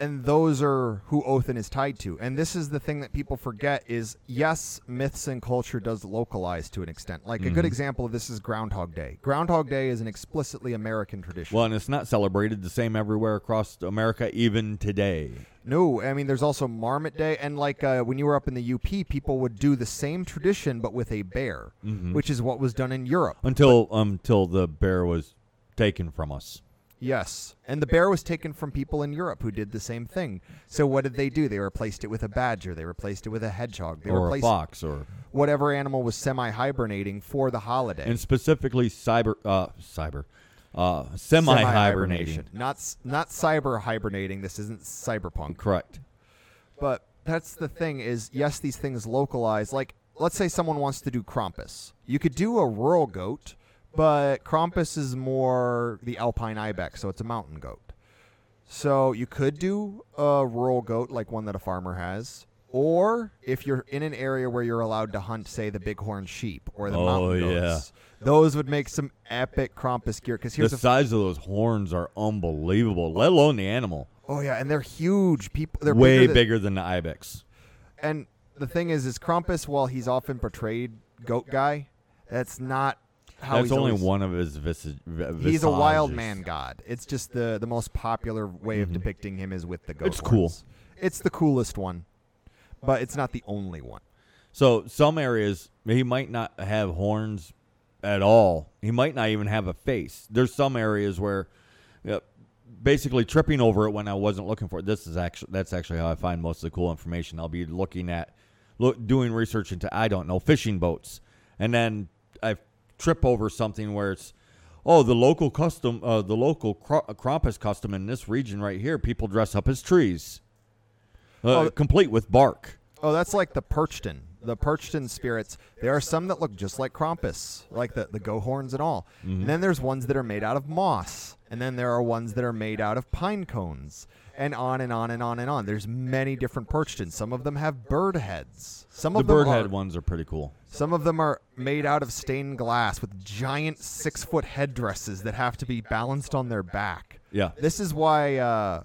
And those are who Othin is tied to. And this is the thing that people forget is yes, myths and culture does localize to an extent. Like a good mm-hmm. example of this is Groundhog Day. Groundhog Day is an explicitly American tradition. Well, and it's not celebrated the same everywhere across America, even today. No, I mean there's also Marmot Day, and like uh, when you were up in the UP, people would do the same tradition but with a bear, mm-hmm. which is what was done in Europe. Until um, until the bear was taken from us. Yes, and the bear was taken from people in Europe who did the same thing. So what did they do? They replaced it with a badger. They replaced it with a hedgehog. They or a fox, or whatever animal was semi-hibernating for the holiday. and specifically cyber, uh, cyber, uh, semi hibernating. not not cyber hibernating. This isn't cyberpunk. Correct. But that's the thing is, yes, these things localize. Like, let's say someone wants to do Krampus. You could do a rural goat, but Krampus is more the alpine ibex, so it's a mountain goat. So you could do a rural goat, like one that a farmer has. Or if you're in an area where you're allowed to hunt, say the bighorn sheep or the Oh, mountain yeah. those would make some epic Krampus gear. Because The here's a size of those horns are unbelievable. Let alone the animal. oh yeah, and they're huge. People, they're Way bigger than- bigger than the ibex. And the thing is, is Krampus, while he's often portrayed goat guy, that's not how That's he's only always- one of his visage. He's a wild man god. It's just the the most popular way of Mhm. depicting him is with the goat. It's cool. It's the coolest one, but it's not the only one. So some areas he might not have horns at all. He might not even have a face. There's some areas where, yeah, basically tripping over it when I wasn't looking for it. This is actually that's actually how I find most of the cool information. I'll be looking at, look, doing research into I don't know fishing boats, and then I trip over something where it's. Oh, the local custom, uh, the local cro- Krampus custom in this region right here. People dress up as trees, uh, Oh, complete with bark. Oh, that's like the Perchten. The Perchten spirits. There are some that look just like Krampus, like the, the go horns and all. Mm-hmm. And then there's ones that are made out of moss. And then there are ones that are made out of pine cones. And on and on and on and on. There's many different Perchtens. Some of them have bird heads. Some The of them bird head ones are pretty cool. Some of them are made out of stained glass with giant six foot headdresses that have to be balanced on their back. Yeah. This is why uh,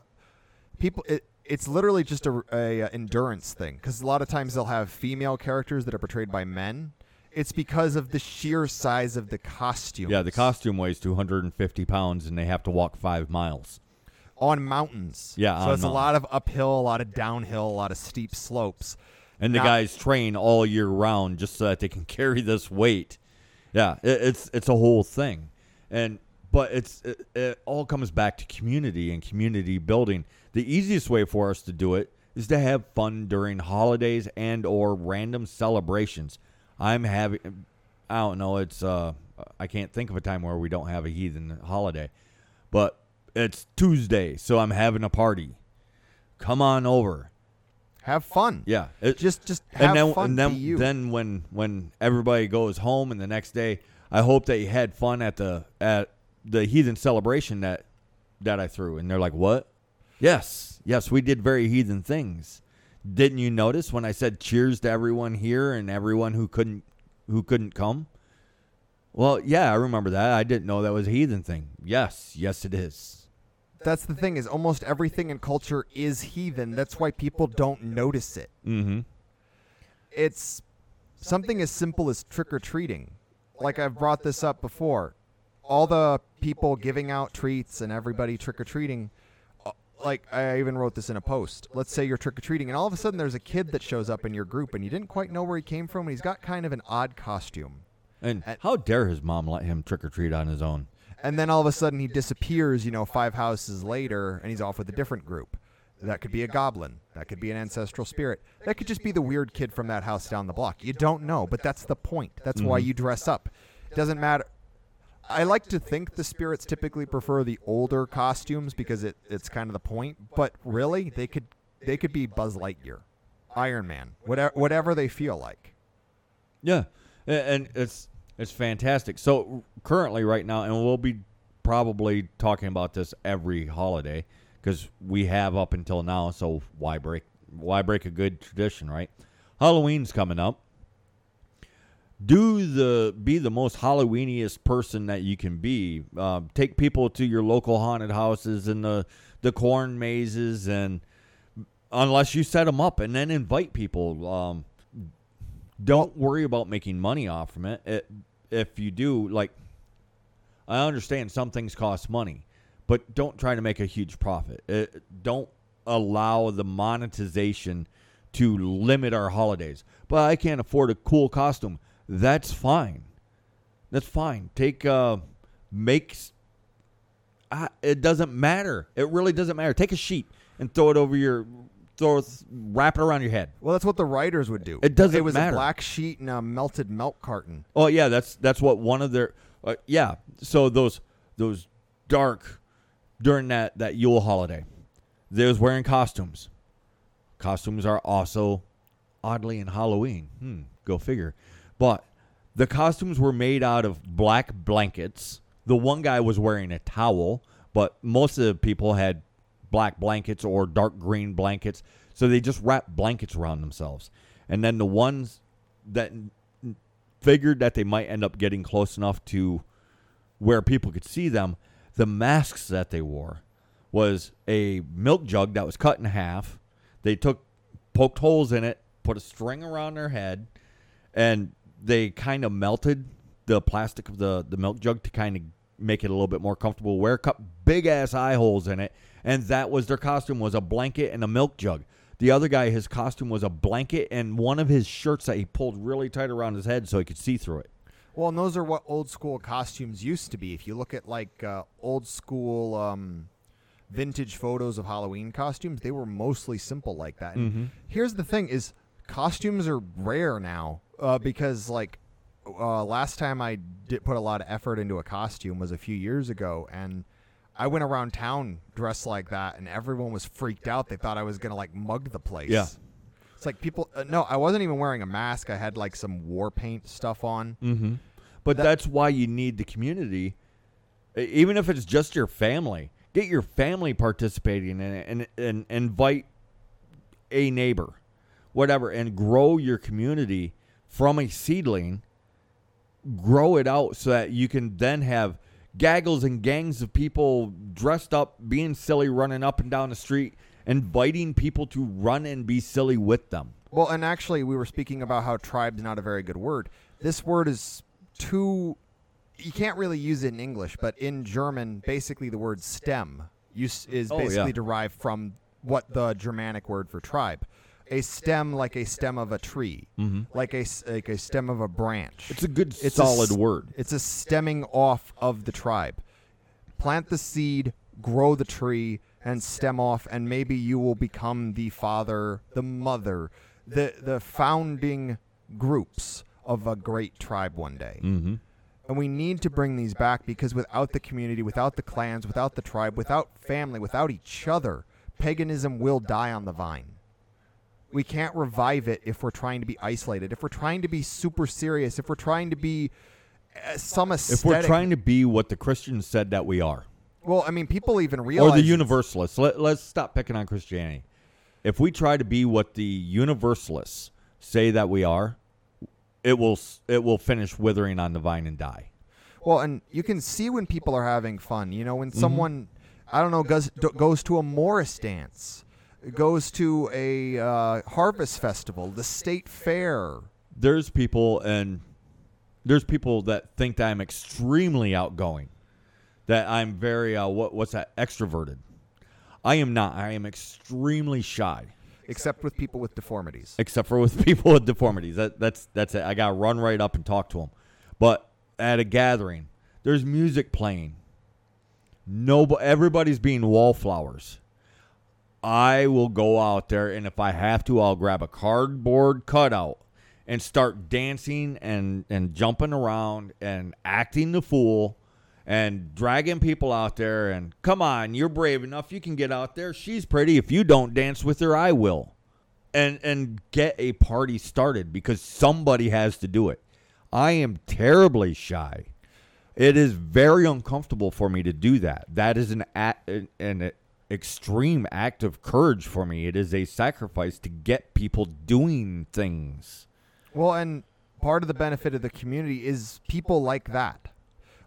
people. It, it's literally just a, a, uh, endurance thing because a lot of times they'll have female characters that are portrayed by men. It's because of the sheer size of the costume. Yeah, the costume weighs 250 pounds and they have to walk five miles. On mountains. Yeah, so on it's a lot of uphill, a lot of downhill, a lot of steep slopes. And the Now- guys train all year round just so that they can carry this weight. Yeah, it, it's it's a whole thing. And but it's it, it all comes back to community and community building. The easiest way for us to do it is to have fun during holidays and or random celebrations. I'm having I don't know, it's uh I can't think of a time where we don't have a heathen holiday. But it's Tuesday, so I'm having a party. Come on over. Have fun. Yeah, it, Just just have and then fun. and then then when when everybody goes home and the next day, I hope that you had fun at the at the heathen celebration that that I threw. And they're like, "What?" Yes, yes, we did very heathen things. Didn't you notice when I said cheers to everyone here and everyone who couldn't who couldn't come? Well, yeah, I remember that. I didn't know that was a heathen thing. Yes, yes, it is. That's the thing is almost everything in culture is heathen. That's why people don't notice it. Mm-hmm. It's something as simple as trick or treating. Like I've brought this up before. All the people giving out treats and everybody trick or treating. Like I even wrote this in a post. Let's say you're trick or treating, and all of a sudden there's a kid that shows up in your group, and you didn't quite know where he came from, and he's got kind of an odd costume. And And- how dare his mom let him trick or treat on his own? And then all of a sudden he disappears, you know, five houses later, and he's off with a different group. That could be a goblin. That could be an ancestral spirit. That could just be the weird kid from that house down the block. You don't know, but that's the point. That's why mm-hmm. you dress up. Doesn't matter. I like to think the spirits typically prefer the older costumes because it, it's kind of the point. But really, they could they could be Buzz Lightyear, Iron Man, whatever whatever they feel like. Yeah, and it's it's fantastic. So currently, right now, and we'll be probably talking about this every holiday because we have up until now. So why break why break a good tradition, right? Halloween's coming up. Do the be the most Halloweeniest person that you can be. Uh, take people to your local haunted houses and the the corn mazes, and unless you set them up, and then invite people. Um, don't worry about making money off from it. it. If you do, like, I understand some things cost money, but don't try to make a huge profit. It, don't allow the monetization to limit our holidays. But I can't afford a cool costume. That's fine. That's fine. Take uh, makes. Uh, it doesn't matter. It really doesn't matter. Take a sheet and throw it over your, throw wrap it around your head. Well, that's what the writers would do. It doesn't It was matter. a black sheet and a melted milk carton. Oh yeah, that's that's what one of their uh, yeah. So those those dark during that that Yule holiday, they was wearing costumes. Costumes are also oddly in Halloween. Hmm, go figure. But the costumes were made out of black blankets. The one guy was wearing a towel, but most of the people had black blankets or dark green blankets. So they just wrapped blankets around themselves. And then the ones that figured that they might end up getting close enough to where people could see them, the masks that they wore was a milk jug that was cut in half. They took poked holes in it, put a string around their head, and they kind of melted the plastic of the, the milk jug to kind of make it a little bit more comfortable. Wear cut big ass eye holes in it, and that was their costume was a blanket and a milk jug. The other guy, his costume was a blanket and one of his shirts that he pulled really tight around his head so he could see through it. Well, and those are what old school costumes used to be. If you look at like uh, old school um, vintage photos of Halloween costumes, they were mostly simple like that. And here's the thing: is costumes are rare now uh, because like uh, last time I did put a lot of effort into a costume was a few years ago, and I went around town dressed like that, and everyone was freaked out. They thought I was gonna like mug the place. Yeah. It's like people. Uh, no, I wasn't even wearing a mask. I had like some war paint stuff on. Mm-hmm. But that's why you need the community, even if it's just your family. Get your family participating in it and, and invite a neighbor, whatever, and grow your community from a seedling. Grow it out so that you can then have gaggles and gangs of people dressed up, being silly, running up and down the street, inviting people to run and be silly with them. Well, and actually, we were speaking about how tribe's not a very good word. This word is too. You can't really use it in English, but in German, basically the word stem use, is Oh, basically yeah. derived from what the Germanic word for tribe. A stem, like a stem of a tree, like a like a stem of a branch. It's a good, It's a solid s- word. It's a stemming off of the tribe. Plant the seed, grow the tree, and stem off, and maybe you will become the father, the mother, the the founding groups of a great tribe one day. Mm-hmm. And we need to bring these back because without the community, without the clans, without the tribe, without family, without each other, paganism will die on the vine. We can't revive it if we're trying to be isolated, if we're trying to be super serious, if we're trying to be uh, some If we're trying to be what the Christians said that we are. Well, I mean, people even realize or the universalists. Let, let's stop picking on Christianity. If we try to be what the universalists say that we are, it will it will finish withering on the vine and die. Well, and you can see when people are having fun. You know, when Mm-hmm. someone, I don't know, goes goes to a Morris dance, goes to a uh, harvest festival, the state fair. There's people and there's people that think that I'm extremely outgoing, that I'm very uh, what what's that extroverted. I am not. I am extremely shy. Except with people with deformities. except for with people with deformities. That that's that's it. I got to run right up and talk to them. But at a gathering, there's music playing. No, everybody's being wallflowers. I will go out there, and if I have to, I'll grab a cardboard cutout and start dancing and and jumping around and acting the fool and dragging people out there. And come on you're brave enough. You can get out there. She's pretty. If you don't dance with her i will. And and get a party started because somebody has to do it. I am terribly shy. It is very uncomfortable for me to do that. That is an an, an extreme act of courage for me it is a sacrifice to get people doing things Well, and part of the benefit of the community is people like that.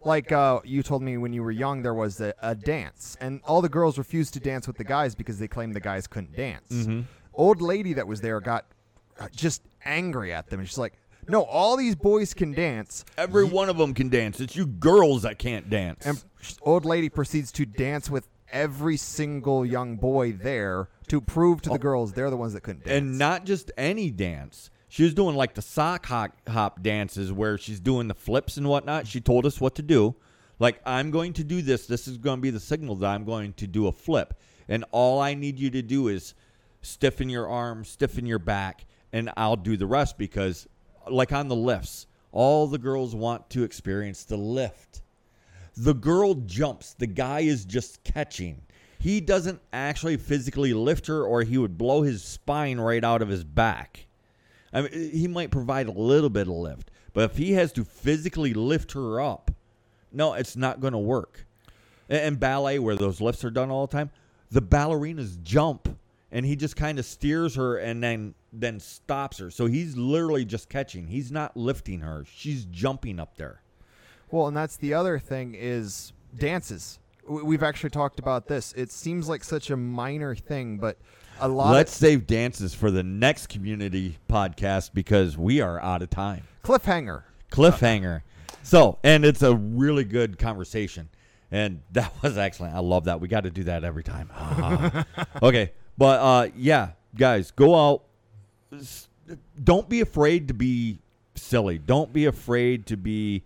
Like uh, you told me when you were young, there was a, a dance, and all the girls refused to dance with the guys because they claimed the guys couldn't dance. Mm-hmm. Old lady that was there got uh, just angry at them, and she's like, "No, all these boys can dance." Every one of them can dance. It's you girls that can't dance. And old lady proceeds to dance with every single young boy there to prove to the oh. girls they're the ones that couldn't dance. Oh. and not just any dance. She was doing like the sock hop, hop dances where she's doing the flips and whatnot. She told us what to do. Like, I'm going to do this. This is going to be the signal that I'm going to do a flip. And all I need you to do is stiffen your arms, stiffen your back, and I'll do the rest because, like on the lifts, all the girls want to experience the lift. The girl jumps, the guy is just catching. He doesn't actually physically lift her, or he would blow his spine right out of his back. I mean, he might provide a little bit of lift, but if he has to physically lift her up, no, it's not going to work. And, ballet, where those lifts are done all the time, the ballerinas jump, and he just kind of steers her and then then stops her. So he's literally just catching. He's not lifting her. She's jumping up there. Well, and that's the other thing is dances. We've actually talked about this. It seems like such a minor thing, but a lot Let's save dances for the next community podcast because we are out of time. cliffhanger. Cliffhanger. So, and it's a really good conversation. And that was excellent. I love that. We got to do that every time. Ah. okay. But uh, yeah, guys, go out. Don't be afraid to be silly. Don't be afraid to be.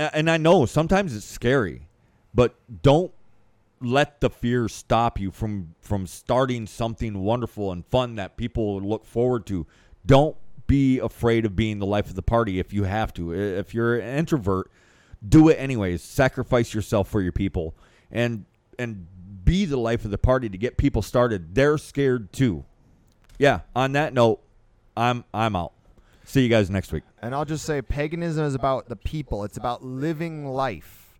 And I know sometimes it's scary, but don't let the fear stop you from from starting something wonderful and fun that people look forward to. Don't be afraid of being the life of the party if you have to. If you're an introvert, do it anyways. Sacrifice yourself for your people and and be the life of the party to get people started. They're scared too. Yeah, on that note, I'm I'm out. See you guys next week. And I'll just say paganism is about the people. It's about living life.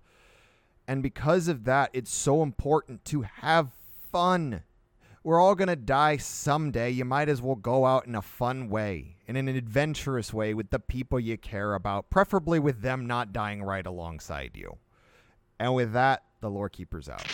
And because of that, it's so important to have fun. We're all going to die someday. You might as well go out in a fun way, in an adventurous way with the people you care about, preferably with them not dying right alongside you. And with that, the lore keeper's out.